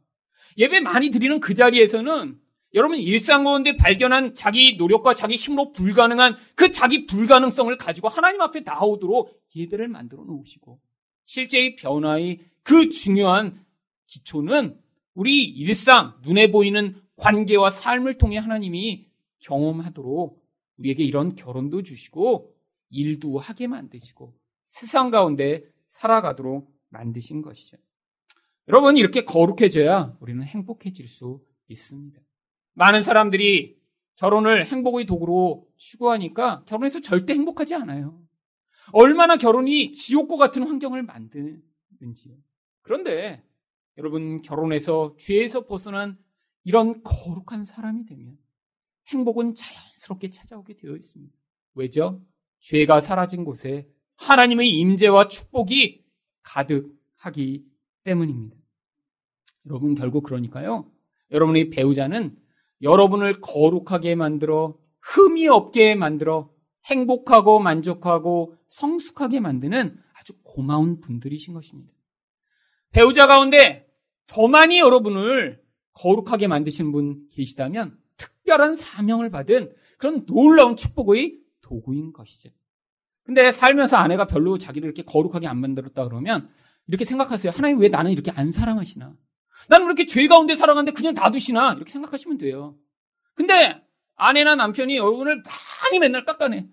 예배 많이 드리는 그 자리에서는 여러분 일상 가운데 발견한 자기 노력과 자기 힘으로 불가능한 그 자기 불가능성을 가지고 하나님 앞에 나오도록 예배를 만들어 놓으시고 실제의 변화의 그 중요한 기초는 우리 일상 눈에 보이는 관계와 삶을 통해 하나님이 경험하도록 우리에게 이런 결혼도 주시고 일도 하게 만드시고 세상 가운데 살아가도록 만드신 것이죠. 여러분, 이렇게 거룩해져야 우리는 행복해질 수 있습니다. 많은 사람들이 결혼을 행복의 도구로 추구하니까 결혼해서 절대 행복하지 않아요. 얼마나 결혼이 지옥과 같은 환경을 만드는지요. 그런데 여러분, 결혼해서 죄에서 벗어난 이런 거룩한 사람이 되면 행복은 자연스럽게 찾아오게 되어 있습니다. 왜죠? 죄가 사라진 곳에 하나님의 임재와 축복이 가득하기 때문입니다. 여러분 결국 그러니까요. 여러분의 배우자는 여러분을 거룩하게 만들어 흠이 없게 만들어 행복하고 만족하고 성숙하게 만드는 아주 고마운 분들이신 것입니다. 배우자 가운데 더 많이 여러분을 거룩하게 만드신 분 계시다면 특별한 사명을 받은 그런 놀라운 축복의 도구인 것이죠. 근데 살면서 아내가 별로 자기를 이렇게 거룩하게 안 만들었다 그러면 이렇게 생각하세요. 하나님 왜 나는 이렇게 안 사랑하시나? 나는 왜 이렇게 죄 가운데 살아가는데 그냥 놔두시나? 이렇게 생각하시면 돼요. 근데 아내나 남편이 여러분을 많이 맨날 깎아내.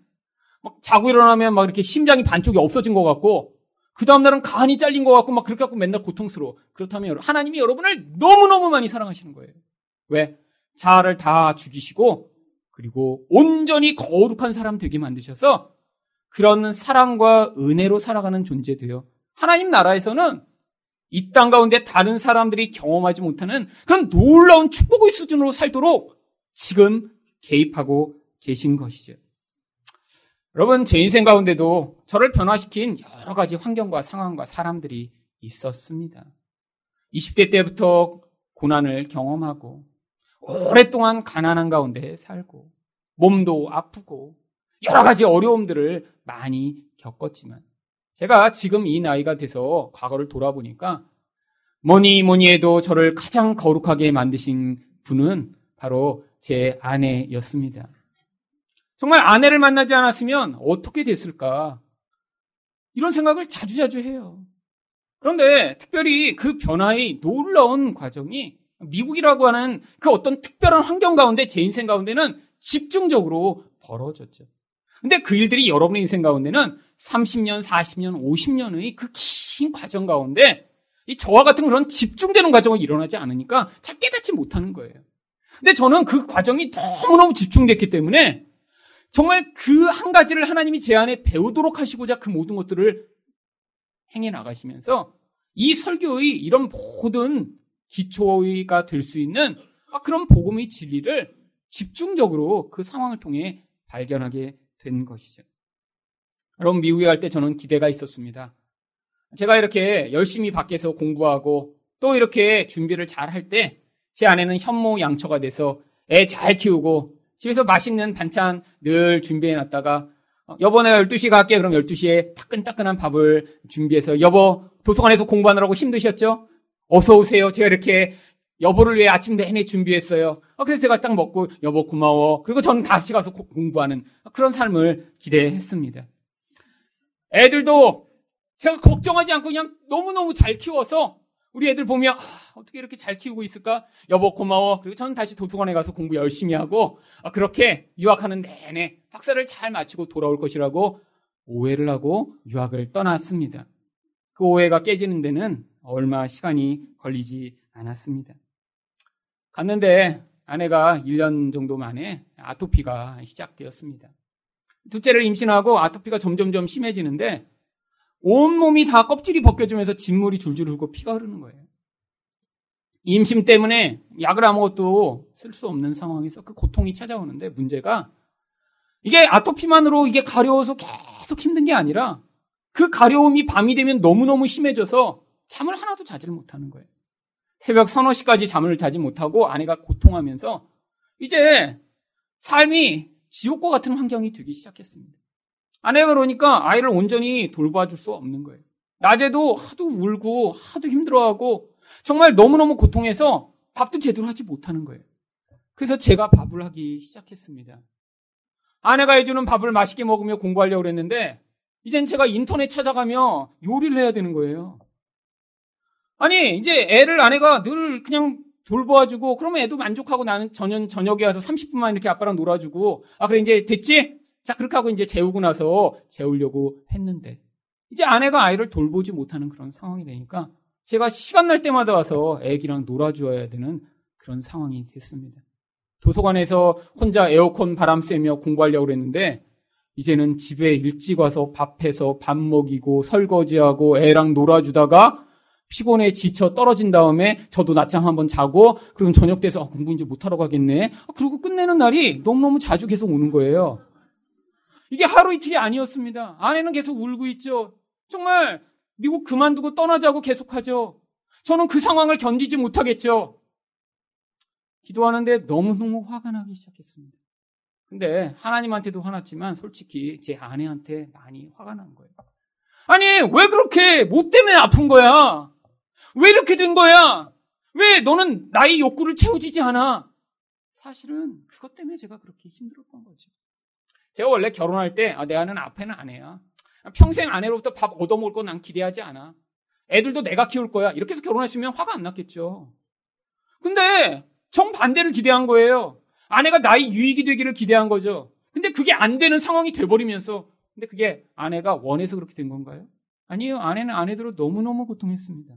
막 자고 일어나면 막 이렇게 심장이 반쪽이 없어진 것 같고 그 다음날은 간이 잘린 것 같고 막 그렇게 갖고 맨날 고통스러워. 그렇다면 하나님이 여러분을 너무너무 많이 사랑하시는 거예요. 왜? 자아를 다 죽이시고 그리고 온전히 거룩한 사람 되게 만드셔서 그런 사랑과 은혜로 살아가는 존재 되요. 하나님 나라에서는 이 땅 가운데 다른 사람들이 경험하지 못하는 그런 놀라운 축복의 수준으로 살도록 지금 개입하고 계신 것이죠. 여러분, 제 인생 가운데도 저를 변화시킨 여러 가지 환경과 상황과 사람들이 있었습니다. 20대 때부터 고난을 경험하고, 오랫동안 가난한 가운데 살고, 몸도 아프고, 여러 가지 어려움들을 많이 겪었지만 제가 지금 이 나이가 돼서 과거를 돌아보니까 뭐니 뭐니 해도 저를 가장 거룩하게 만드신 분은 바로 제 아내였습니다. 정말 아내를 만나지 않았으면 어떻게 됐을까? 이런 생각을 자주자주 해요. 그런데 특별히 그 변화의 놀라운 과정이 미국이라고 하는 그 어떤 특별한 환경 가운데 제 인생 가운데는 집중적으로 벌어졌죠. 근데 그 일들이 여러분의 인생 가운데는 30년, 40년, 50년의 그 긴 과정 가운데 이 저와 같은 그런 집중되는 과정이 일어나지 않으니까 잘 깨닫지 못하는 거예요. 근데 저는 그 과정이 너무너무 집중됐기 때문에 정말 그 한 가지를 하나님이 제 안에 배우도록 하시고자 그 모든 것들을 행해 나가시면서 이 설교의 이런 모든 기초가 될 수 있는 그런 복음의 진리를 집중적으로 그 상황을 통해 발견하게 된 것이죠. 여러분, 미국에 갈 때 저는 기대가 있었습니다. 제가 이렇게 열심히 밖에서 공부하고 또 이렇게 준비를 잘 할 때 제 아내는 현모양처가 돼서 애 잘 키우고 집에서 맛있는 반찬 늘 준비해 놨다가 어, 여보 내가 12시에 갈게 그럼 12시에 따끈따끈한 밥을 준비해서 여보 도서관에서 공부하느라고 힘드셨죠? 어서 오세요. 제가 이렇게 여보를 위해 아침 내내 준비했어요. 어, 그래서 제가 딱 먹고 여보 고마워. 그리고 저는 다시 가서 공부하는 그런 삶을 기대했습니다. 애들도 제가 걱정하지 않고 그냥 너무너무 잘 키워서 우리 애들 보면 아, 어떻게 이렇게 잘 키우고 있을까? 여보 고마워. 그리고 저는 다시 도서관에 가서 공부 열심히 하고 아, 그렇게 유학하는 내내 박사를 잘 마치고 돌아올 것이라고 오해를 하고 유학을 떠났습니다. 그 오해가 깨지는 데는 얼마 시간이 걸리지 않았습니다. 갔는데 아내가 1년 정도 만에 아토피가 시작되었습니다. 둘째를 임신하고 아토피가 점점점 심해지는데 온몸이 다 껍질이 벗겨지면서 진물이 줄줄 흐르고 피가 흐르는 거예요. 임신 때문에 약을 아무것도 쓸 수 없는 상황에서 그 고통이 찾아오는데 문제가 이게 아토피만으로 이게 가려워서 계속 힘든 게 아니라 그 가려움이 밤이 되면 너무너무 심해져서 잠을 하나도 자지를 못하는 거예요. 새벽 서너 시까지 잠을 자지 못하고 아내가 고통하면서 이제 삶이 지옥과 같은 환경이 되기 시작했습니다. 아내가 그러니까 아이를 온전히 돌봐줄 수 없는 거예요. 낮에도 하도 울고 하도 힘들어하고 정말 너무너무 고통해서 밥도 제대로 하지 못하는 거예요. 그래서 제가 밥을 하기 시작했습니다. 아내가 해주는 밥을 맛있게 먹으며 공부하려고 그랬는데 이젠 제가 인터넷 찾아가며 요리를 해야 되는 거예요. 아니 이제 애를 아내가 늘 그냥 돌보아주고 그러면 애도 만족하고 나는 저녁 저녁에 와서 30분만 이렇게 아빠랑 놀아주고 아 그래 이제 됐지? 자, 그렇게 하고 이제 재우고 나서 재우려고 했는데, 이제 아내가 아이를 돌보지 못하는 그런 상황이 되니까 제가 시간 날 때마다 와서 애기랑 놀아주어야 되는 그런 상황이 됐습니다. 도서관에서 혼자 에어컨 바람 쐬며 공부하려고 그랬는데, 이제는 집에 일찍 와서 밥해서 밥 먹이고 설거지하고 애랑 놀아주다가 피곤해 지쳐 떨어진 다음에 저도 낮잠 한번 자고 그럼 저녁 돼서 아, 공부 이제 못하러 가겠네. 아, 그리고 끝내는 날이 너무너무 자주 계속 오는 거예요. 이게 하루 이틀이 아니었습니다. 아내는 계속 울고 있죠. 정말 미국 그만두고 떠나자고 계속하죠. 저는 그 상황을 견디지 못하겠죠. 기도하는데 너무너무 화가 나기 시작했습니다. 근데 하나님한테도 화났지만 솔직히 제 아내한테 많이 화가 난 거예요. 아니, 왜 그렇게 뭐 때문에 아픈 거야? 왜 이렇게 된 거야? 왜 너는 나의 욕구를 채워지지 않아? 사실은 그것 때문에 제가 그렇게 힘들었던 거죠. 제가 원래 결혼할 때, 아, 내 아내는 앞에는 아내야. 평생 아내로부터 밥 얻어먹을 건난 기대하지 않아. 애들도 내가 키울 거야. 이렇게 해서 결혼했으면 화가 안 났겠죠. 근데 정반대를 기대한 거예요. 아내가 나의 유익이 되기를 기대한 거죠. 근데 그게 안 되는 상황이 돼버리면서, 근데 그게 아내가 원해서 그렇게 된 건가요? 아니에요. 아내는 아내대로 너무너무 고통했습니다.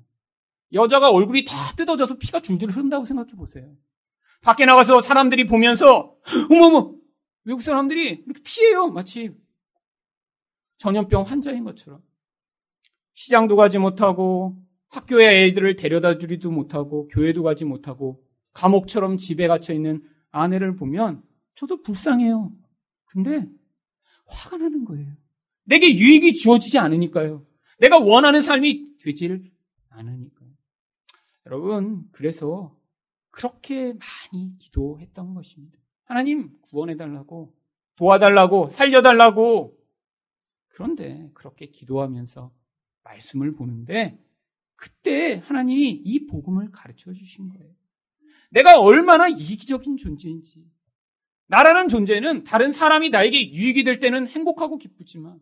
여자가 얼굴이 다 뜯어져서 피가 줄줄 흐른다고 생각해 보세요. 밖에 나가서 사람들이 보면서, 어머머, 외국 사람들이 이렇게 피해요. 마치 전염병 환자인 것처럼. 시장도 가지 못하고 학교에 애들을 데려다 주지도 못하고 교회도 가지 못하고 감옥처럼 집에 갇혀 있는 아내를 보면 저도 불쌍해요. 근데 화가 나는 거예요. 내게 유익이 주어지지 않으니까요. 내가 원하는 삶이 되지를 않으니까요. 여러분, 그래서 그렇게 많이 기도했던 것입니다. 하나님 구원해달라고, 도와달라고, 살려달라고. 그런데 그렇게 기도하면서 말씀을 보는데 그때 하나님이 이 복음을 가르쳐 주신 거예요. 내가 얼마나 이기적인 존재인지. 나라는 존재는 다른 사람이 나에게 유익이 될 때는 행복하고 기쁘지만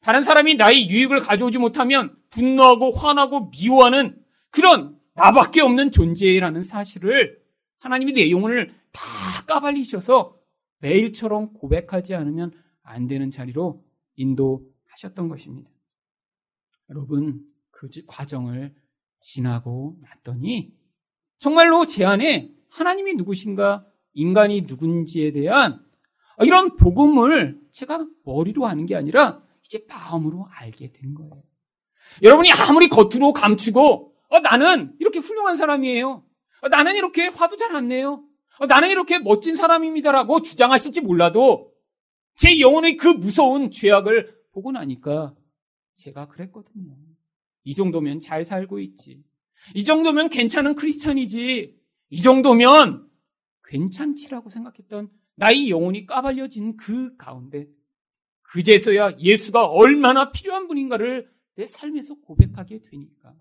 다른 사람이 나의 유익을 가져오지 못하면 분노하고 화나고 미워하는 그런 나밖에 없는 존재라는 사실을 하나님이 내 영혼을 다 까발리셔서 매일처럼 고백하지 않으면 안 되는 자리로 인도하셨던 것입니다. 여러분, 그 과정을 지나고 났더니 정말로 제 안에 하나님이 누구신가, 인간이 누군지에 대한 이런 복음을 제가 머리로 아는 게 아니라 이제 마음으로 알게 된 거예요. 여러분이 아무리 겉으로 감추고 어, 나는 이렇게 훌륭한 사람이에요. 어, 나는 이렇게 화도 잘 안 내요. 어, 나는 이렇게 멋진 사람입니다라고 주장하실지 몰라도 제 영혼의 그 무서운 죄악을 보고 나니까 제가 그랬거든요. 이 정도면 잘 살고 있지. 이 정도면 괜찮은 크리스찬이지. 이 정도면 괜찮지라고 생각했던 나의 영혼이 까발려진 그 가운데 그제서야 예수가 얼마나 필요한 분인가를 내 삶에서 고백하게 되니까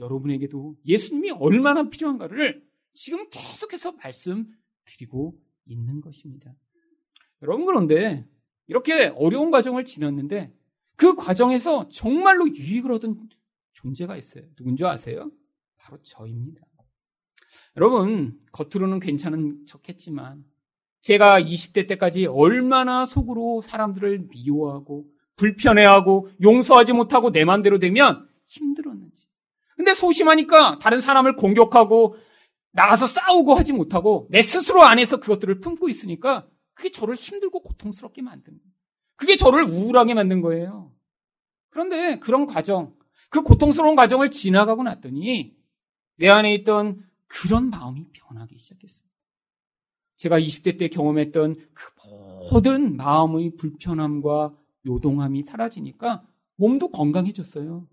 여러분에게도 예수님이 얼마나 필요한가를 지금 계속해서 말씀드리고 있는 것입니다. 여러분 그런데 이렇게 어려운 과정을 지났는데 그 과정에서 정말로 유익을 얻은 존재가 있어요. 누군지 아세요? 바로 저입니다. 여러분, 겉으로는 괜찮은 척 했지만 제가 20대 때까지 얼마나 속으로 사람들을 미워하고 불편해하고 용서하지 못하고 내 맘대로 되면 힘들었는지. 근데 소심하니까 다른 사람을 공격하고 나가서 싸우고 하지 못하고 내 스스로 안에서 그것들을 품고 있으니까 그게 저를 힘들고 고통스럽게 만든 거예요. 그게 저를 우울하게 만든 거예요. 그런데 그런 과정, 그 고통스러운 과정을 지나가고 났더니 내 안에 있던 그런 마음이 변하기 시작했습니다. 제가 20대 때 경험했던 그 모든 마음의 불편함과 요동함이 사라지니까 몸도 건강해졌어요.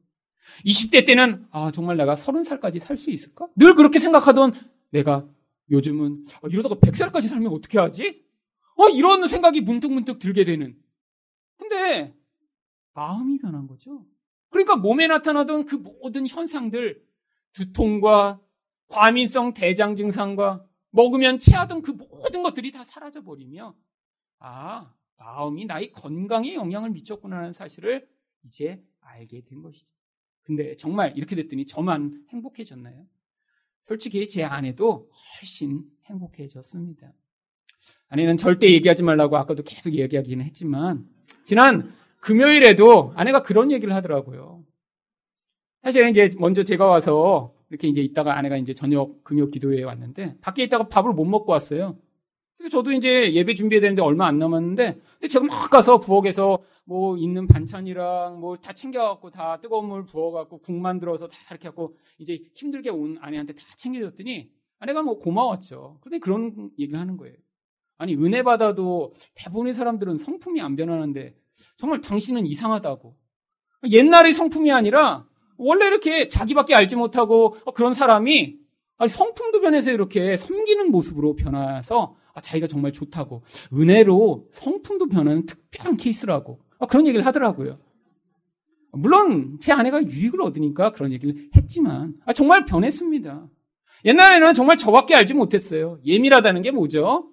20대 때는 아 정말 내가 30살까지 살 수 있을까? 늘 그렇게 생각하던 내가 요즘은 어, 이러다가 100살까지 살면 어떻게 하지? 어 이런 생각이 문득문득 들게 되는. 근데 마음이 변한 거죠. 그러니까 몸에 나타나던 그 모든 현상들 두통과 과민성 대장 증상과 먹으면 체하던 그 모든 것들이 다 사라져 버리며 아 마음이 나의 건강에 영향을 미쳤구나라는 사실을 이제 알게 된 것이죠. 근데 정말 이렇게 됐더니 저만 행복해졌나요? 솔직히 제 아내도 훨씬 행복해졌습니다. 아내는 절대 얘기하지 말라고 아까도 계속 얘기하기는 했지만 지난 금요일에도 아내가 그런 얘기를 하더라고요. 사실은 이제 먼저 제가 와서 이렇게 이제 있다가 아내가 이제 저녁 금요 기도회에 왔는데 밖에 있다가 밥을 못 먹고 왔어요. 그래서 저도 이제 예배 준비해야 되는데 얼마 안 남았는데 근데 제가 막 가서 부엌에서 뭐 있는 반찬이랑 뭐 다 챙겨갖고 다 뜨거운 물 부어갖고 국 만들어서 다 이렇게 갖고 이제 힘들게 온 아내한테 다 챙겨줬더니 아내가 뭐 고마웠죠. 근데 그런 얘기를 하는 거예요. 아니 은혜 받아도 대부분의 사람들은 성품이 안 변하는데 정말 당신은 이상하다고. 옛날의 성품이 아니라 원래 이렇게 자기밖에 알지 못하고 그런 사람이 성품도 변해서 이렇게 섬기는 모습으로 변해서 아, 자기가 정말 좋다고 은혜로 성품도 변하는 특별한 케이스라고 아, 그런 얘기를 하더라고요. 물론 제 아내가 유익을 얻으니까 그런 얘기를 했지만 아, 정말 변했습니다. 옛날에는 정말 저밖에 알지 못했어요. 예민하다는 게 뭐죠?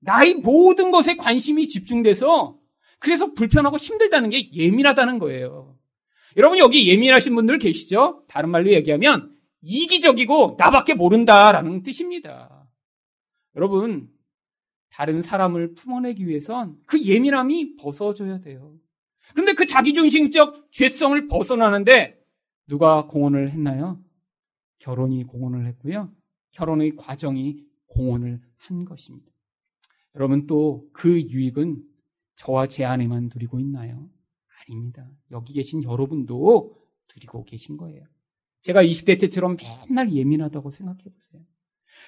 나의 모든 것에 관심이 집중돼서 그래서 불편하고 힘들다는 게 예민하다는 거예요. 여러분 여기 예민하신 분들 계시죠? 다른 말로 얘기하면 이기적이고 나밖에 모른다라는 뜻입니다. 여러분 다른 사람을 품어내기 위해선 그 예민함이 벗어져야 돼요. 그런데 그 자기중심적 죄성을 벗어나는데 누가 공헌을 했나요? 결혼이 공헌을 했고요. 결혼의 과정이 공헌을 한 것입니다. 여러분 또 그 유익은 저와 제 아내만 누리고 있나요? 아닙니다. 여기 계신 여러분도 누리고 계신 거예요. 제가 20대 때처럼 맨날 예민하다고 생각해 보세요.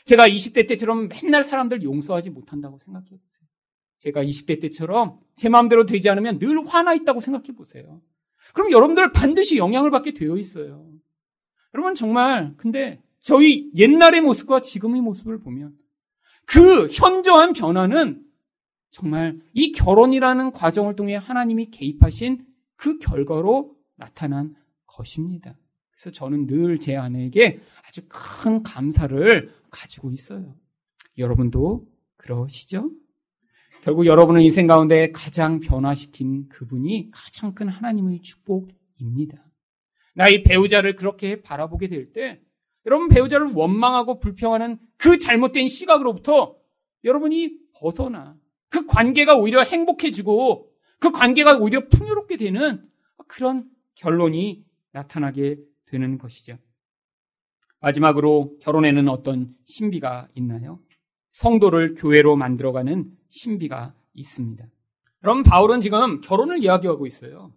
제가 20대 때처럼 맨날 사람들 용서하지 못한다고 생각해 보세요. 제가 20대 때처럼 제 마음대로 되지 않으면 늘 화나 있다고 생각해 보세요. 그럼 여러분들 반드시 영향을 받게 되어 있어요. 여러분 정말 근데 저희 옛날의 모습과 지금의 모습을 보면 그 현저한 변화는 정말 이 결혼이라는 과정을 통해 하나님이 개입하신 그 결과로 나타난 것입니다. 그래서 저는 늘 제 아내에게 아주 큰 감사를 가지고 있어요. 여러분도 그러시죠? 결국 여러분의 인생 가운데 가장 변화시킨 그분이 가장 큰 하나님의 축복입니다. 나의 배우자를 그렇게 바라보게 될 때, 여러분 배우자를 원망하고 불평하는 그 잘못된 시각으로부터 여러분이 벗어나 그 관계가 오히려 행복해지고 그 관계가 오히려 풍요롭게 되는 그런 결론이 나타나게 되는 것이죠. 마지막으로 결혼에는 어떤 신비가 있나요? 성도를 교회로 만들어가는 신비가 있습니다. 그럼 바울은 지금 결혼을 이야기하고 있어요.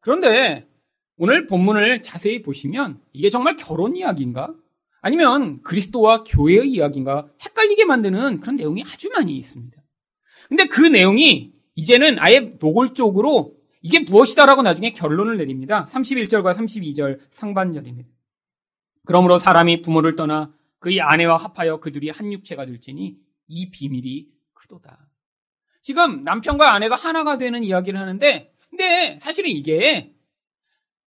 그런데 오늘 본문을 자세히 보시면 이게 정말 결혼 이야기인가? 아니면 그리스도와 교회의 이야기인가? 헷갈리게 만드는 그런 내용이 아주 많이 있습니다. 근데 그 내용이 이제는 아예 노골적으로 이게 무엇이다라고 나중에 결론을 내립니다. 31절과 32절 상반절입니다. 그러므로 사람이 부모를 떠나 그의 아내와 합하여 그들이 한 육체가 될지니 이 비밀이 크도다. 지금 남편과 아내가 하나가 되는 이야기를 하는데, 근데 사실은 이게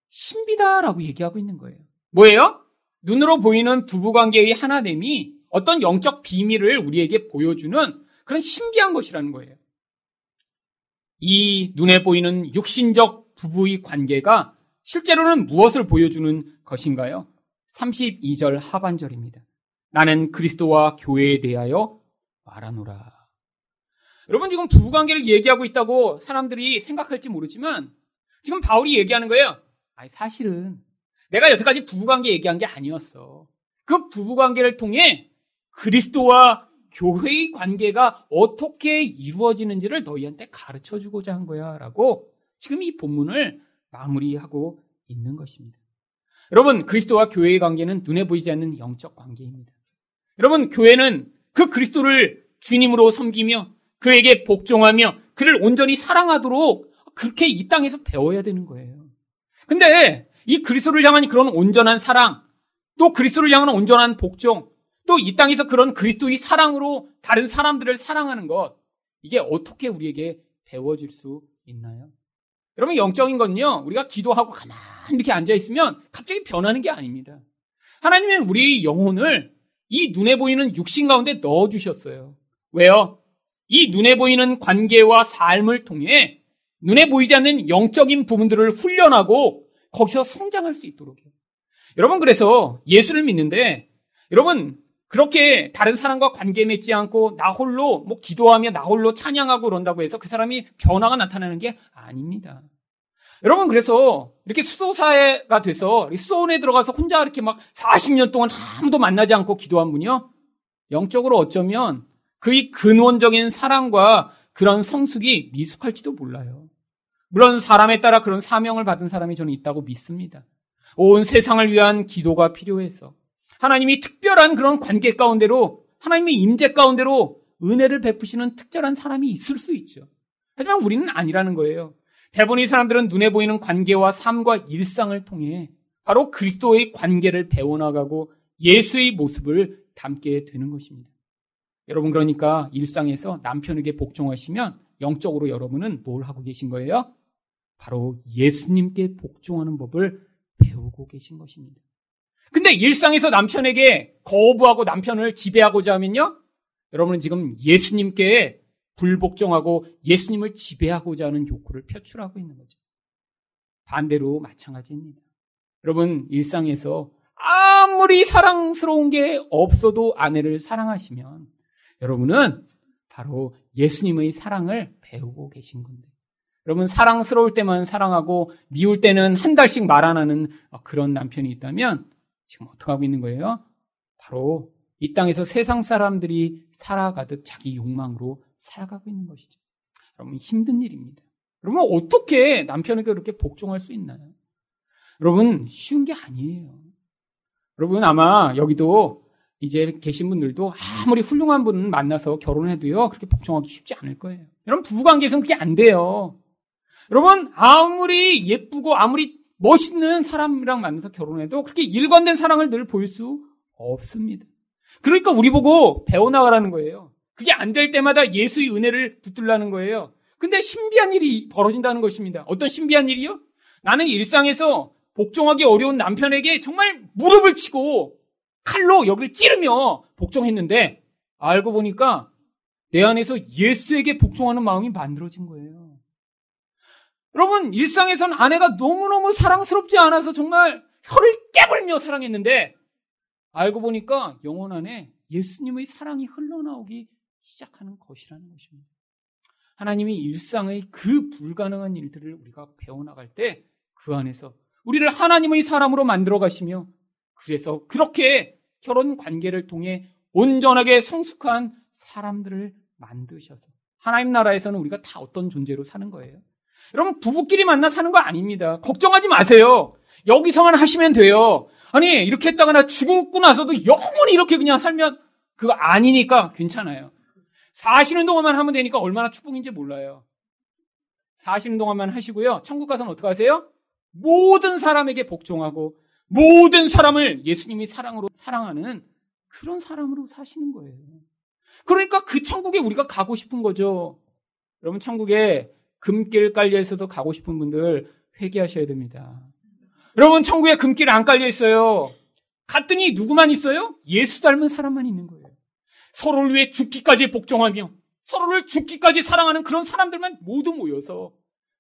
신비다라고 얘기하고 있는 거예요. 뭐예요? 눈으로 보이는 부부관계의 하나됨이 어떤 영적 비밀을 우리에게 보여주는 그런 신비한 것이라는 거예요. 이 눈에 보이는 육신적 부부의 관계가 실제로는 무엇을 보여주는 것인가요? 32절 하반절입니다. 나는 그리스도와 교회에 대하여 말하노라. 여러분 지금 부부관계를 얘기하고 있다고 사람들이 생각할지 모르지만 지금 바울이 얘기하는 거예요. 아니 사실은 내가 여태까지 부부관계 얘기한 게 아니었어. 그 부부관계를 통해 그리스도와 교회의 관계가 어떻게 이루어지는지를 너희한테 가르쳐 주고자 한 거야. 라고 지금 이 본문을 마무리하고 있는 것입니다. 여러분, 그리스도와 교회의 관계는 눈에 보이지 않는 영적 관계입니다. 여러분, 교회는 그 그리스도를 주님으로 섬기며 그에게 복종하며 그를 온전히 사랑하도록 그렇게 이 땅에서 배워야 되는 거예요. 근데 이 그리스도를 향한 그런 온전한 사랑, 또 그리스도를 향한 온전한 복종, 또 이 땅에서 그런 그리스도의 사랑으로 다른 사람들을 사랑하는 것, 이게 어떻게 우리에게 배워질 수 있나요? 여러분, 영적인 건요, 우리가 기도하고 가만히 이렇게 앉아 있으면 갑자기 변하는 게 아닙니다. 하나님은 우리 영혼을 이 눈에 보이는 육신 가운데 넣어 주셨어요. 왜요? 이 눈에 보이는 관계와 삶을 통해 눈에 보이지 않는 영적인 부분들을 훈련하고 거기서 성장할 수 있도록요. 여러분 그래서 예수를 믿는데 여러분 그렇게 다른 사람과 관계 맺지 않고 나 홀로 뭐 기도하며 나 홀로 찬양하고 그런다고 해서 그 사람이 변화가 나타나는 게 아닙니다. 여러분 그래서 이렇게 수도사회가 돼서 수원에 들어가서 혼자 이렇게 막 40년 동안 아무도 만나지 않고 기도한 분이요. 영적으로 어쩌면 그의 근원적인 사랑과 그런 성숙이 미숙할지도 몰라요. 물론 사람에 따라 그런 사명을 받은 사람이 저는 있다고 믿습니다. 온 세상을 위한 기도가 필요해서 하나님이 특별한 그런 관계 가운데로 하나님의 임재 가운데로 은혜를 베푸시는 특별한 사람이 있을 수 있죠. 하지만 우리는 아니라는 거예요. 대부분의 사람들은 눈에 보이는 관계와 삶과 일상을 통해 바로 그리스도의 관계를 배워나가고 예수의 모습을 담게 되는 것입니다. 여러분 그러니까 일상에서 남편에게 복종하시면 영적으로 여러분은 뭘 하고 계신 거예요? 바로 예수님께 복종하는 법을 배우고 계신 것입니다. 근데 일상에서 남편에게 거부하고 남편을 지배하고자 하면요. 여러분은 지금 예수님께 불복종하고 예수님을 지배하고자 하는 욕구를 표출하고 있는 거죠. 반대로 마찬가지입니다. 여러분, 일상에서 아무리 사랑스러운 게 없어도 아내를 사랑하시면 여러분은 바로 예수님의 사랑을 배우고 계신 건데. 여러분, 사랑스러울 때만 사랑하고 미울 때는 한 달씩 말 안 하는 그런 남편이 있다면 지금 어떻게 하고 있는 거예요? 바로 이 땅에서 세상 사람들이 살아가듯 자기 욕망으로 살아가고 있는 것이죠. 여러분 힘든 일입니다. 여러분 어떻게 남편에게 그렇게 복종할 수 있나요? 여러분 쉬운 게 아니에요. 여러분 아마 여기도 이제 계신 분들도 아무리 훌륭한 분 만나서 결혼해도요 그렇게 복종하기 쉽지 않을 거예요. 여러분 부부 관계에서는 그게 안 돼요. 여러분 아무리 예쁘고 아무리 멋있는 사람이랑 만나서 결혼해도 그렇게 일관된 사랑을 늘 보일 수 없습니다. 그러니까 우리 보고 배워나가라는 거예요. 그게 안 될 때마다 예수의 은혜를 붙들라는 거예요. 근데 신비한 일이 벌어진다는 것입니다. 어떤 신비한 일이요? 나는 일상에서 복종하기 어려운 남편에게 정말 무릎을 치고 칼로 여기를 찌르며 복종했는데 알고 보니까 내 안에서 예수에게 복종하는 마음이 만들어진 거예요. 여러분, 일상에선 아내가 너무너무 사랑스럽지 않아서 정말 혀를 깨물며 사랑했는데 알고 보니까 영혼 안에 예수님의 사랑이 흘러나오기 시작하는 것이라는 것입니다. 하나님이 일상의 그 불가능한 일들을 우리가 배워나갈 때 그 안에서 우리를 하나님의 사람으로 만들어 가시며 그래서 그렇게 결혼 관계를 통해 온전하게 성숙한 사람들을 만드셔서 하나님 나라에서는 우리가 다 어떤 존재로 사는 거예요. 여러분 부부끼리 만나 사는 거 아닙니다. 걱정하지 마세요. 여기서만 하시면 돼요. 아니 이렇게 했다가 나 죽고 나서도 영원히 이렇게 그냥 살면 그거 아니니까 괜찮아요. 사시는 동안만 하면 되니까 얼마나 축복인지 몰라요. 사시는 동안만 하시고요. 천국 가서는 어떻게 하세요? 모든 사람에게 복종하고 모든 사람을 예수님이 사랑으로 사랑하는 그런 사람으로 사시는 거예요. 그러니까 그 천국에 우리가 가고 싶은 거죠. 여러분 천국에 금길 깔려 있어도 가고 싶은 분들 회개하셔야 됩니다. 여러분 천국에 금길 안 깔려 있어요. 갔더니 누구만 있어요? 예수 닮은 사람만 있는 거예요. 서로를 위해 죽기까지 복종하며 서로를 죽기까지 사랑하는 그런 사람들만 모두 모여서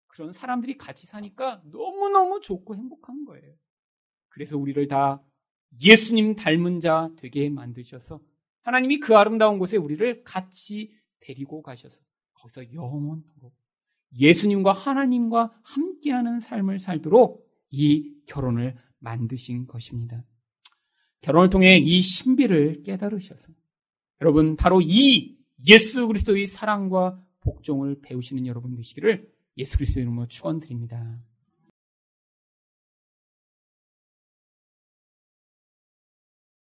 그런 사람들이 같이 사니까 너무너무 좋고 행복한 거예요. 그래서 우리를 다 예수님 닮은 자 되게 만드셔서 하나님이 그 아름다운 곳에 우리를 같이 데리고 가셔서 거기서 영원토록 예수님과 하나님과 함께하는 삶을 살도록 이 결혼을 만드신 것입니다. 결혼을 통해 이 신비를 깨달으셔서 여러분 바로 이 예수 그리스도의 사랑과 복종을 배우시는 여러분 되시기를 예수 그리스도의 이름으로 축원드립니다.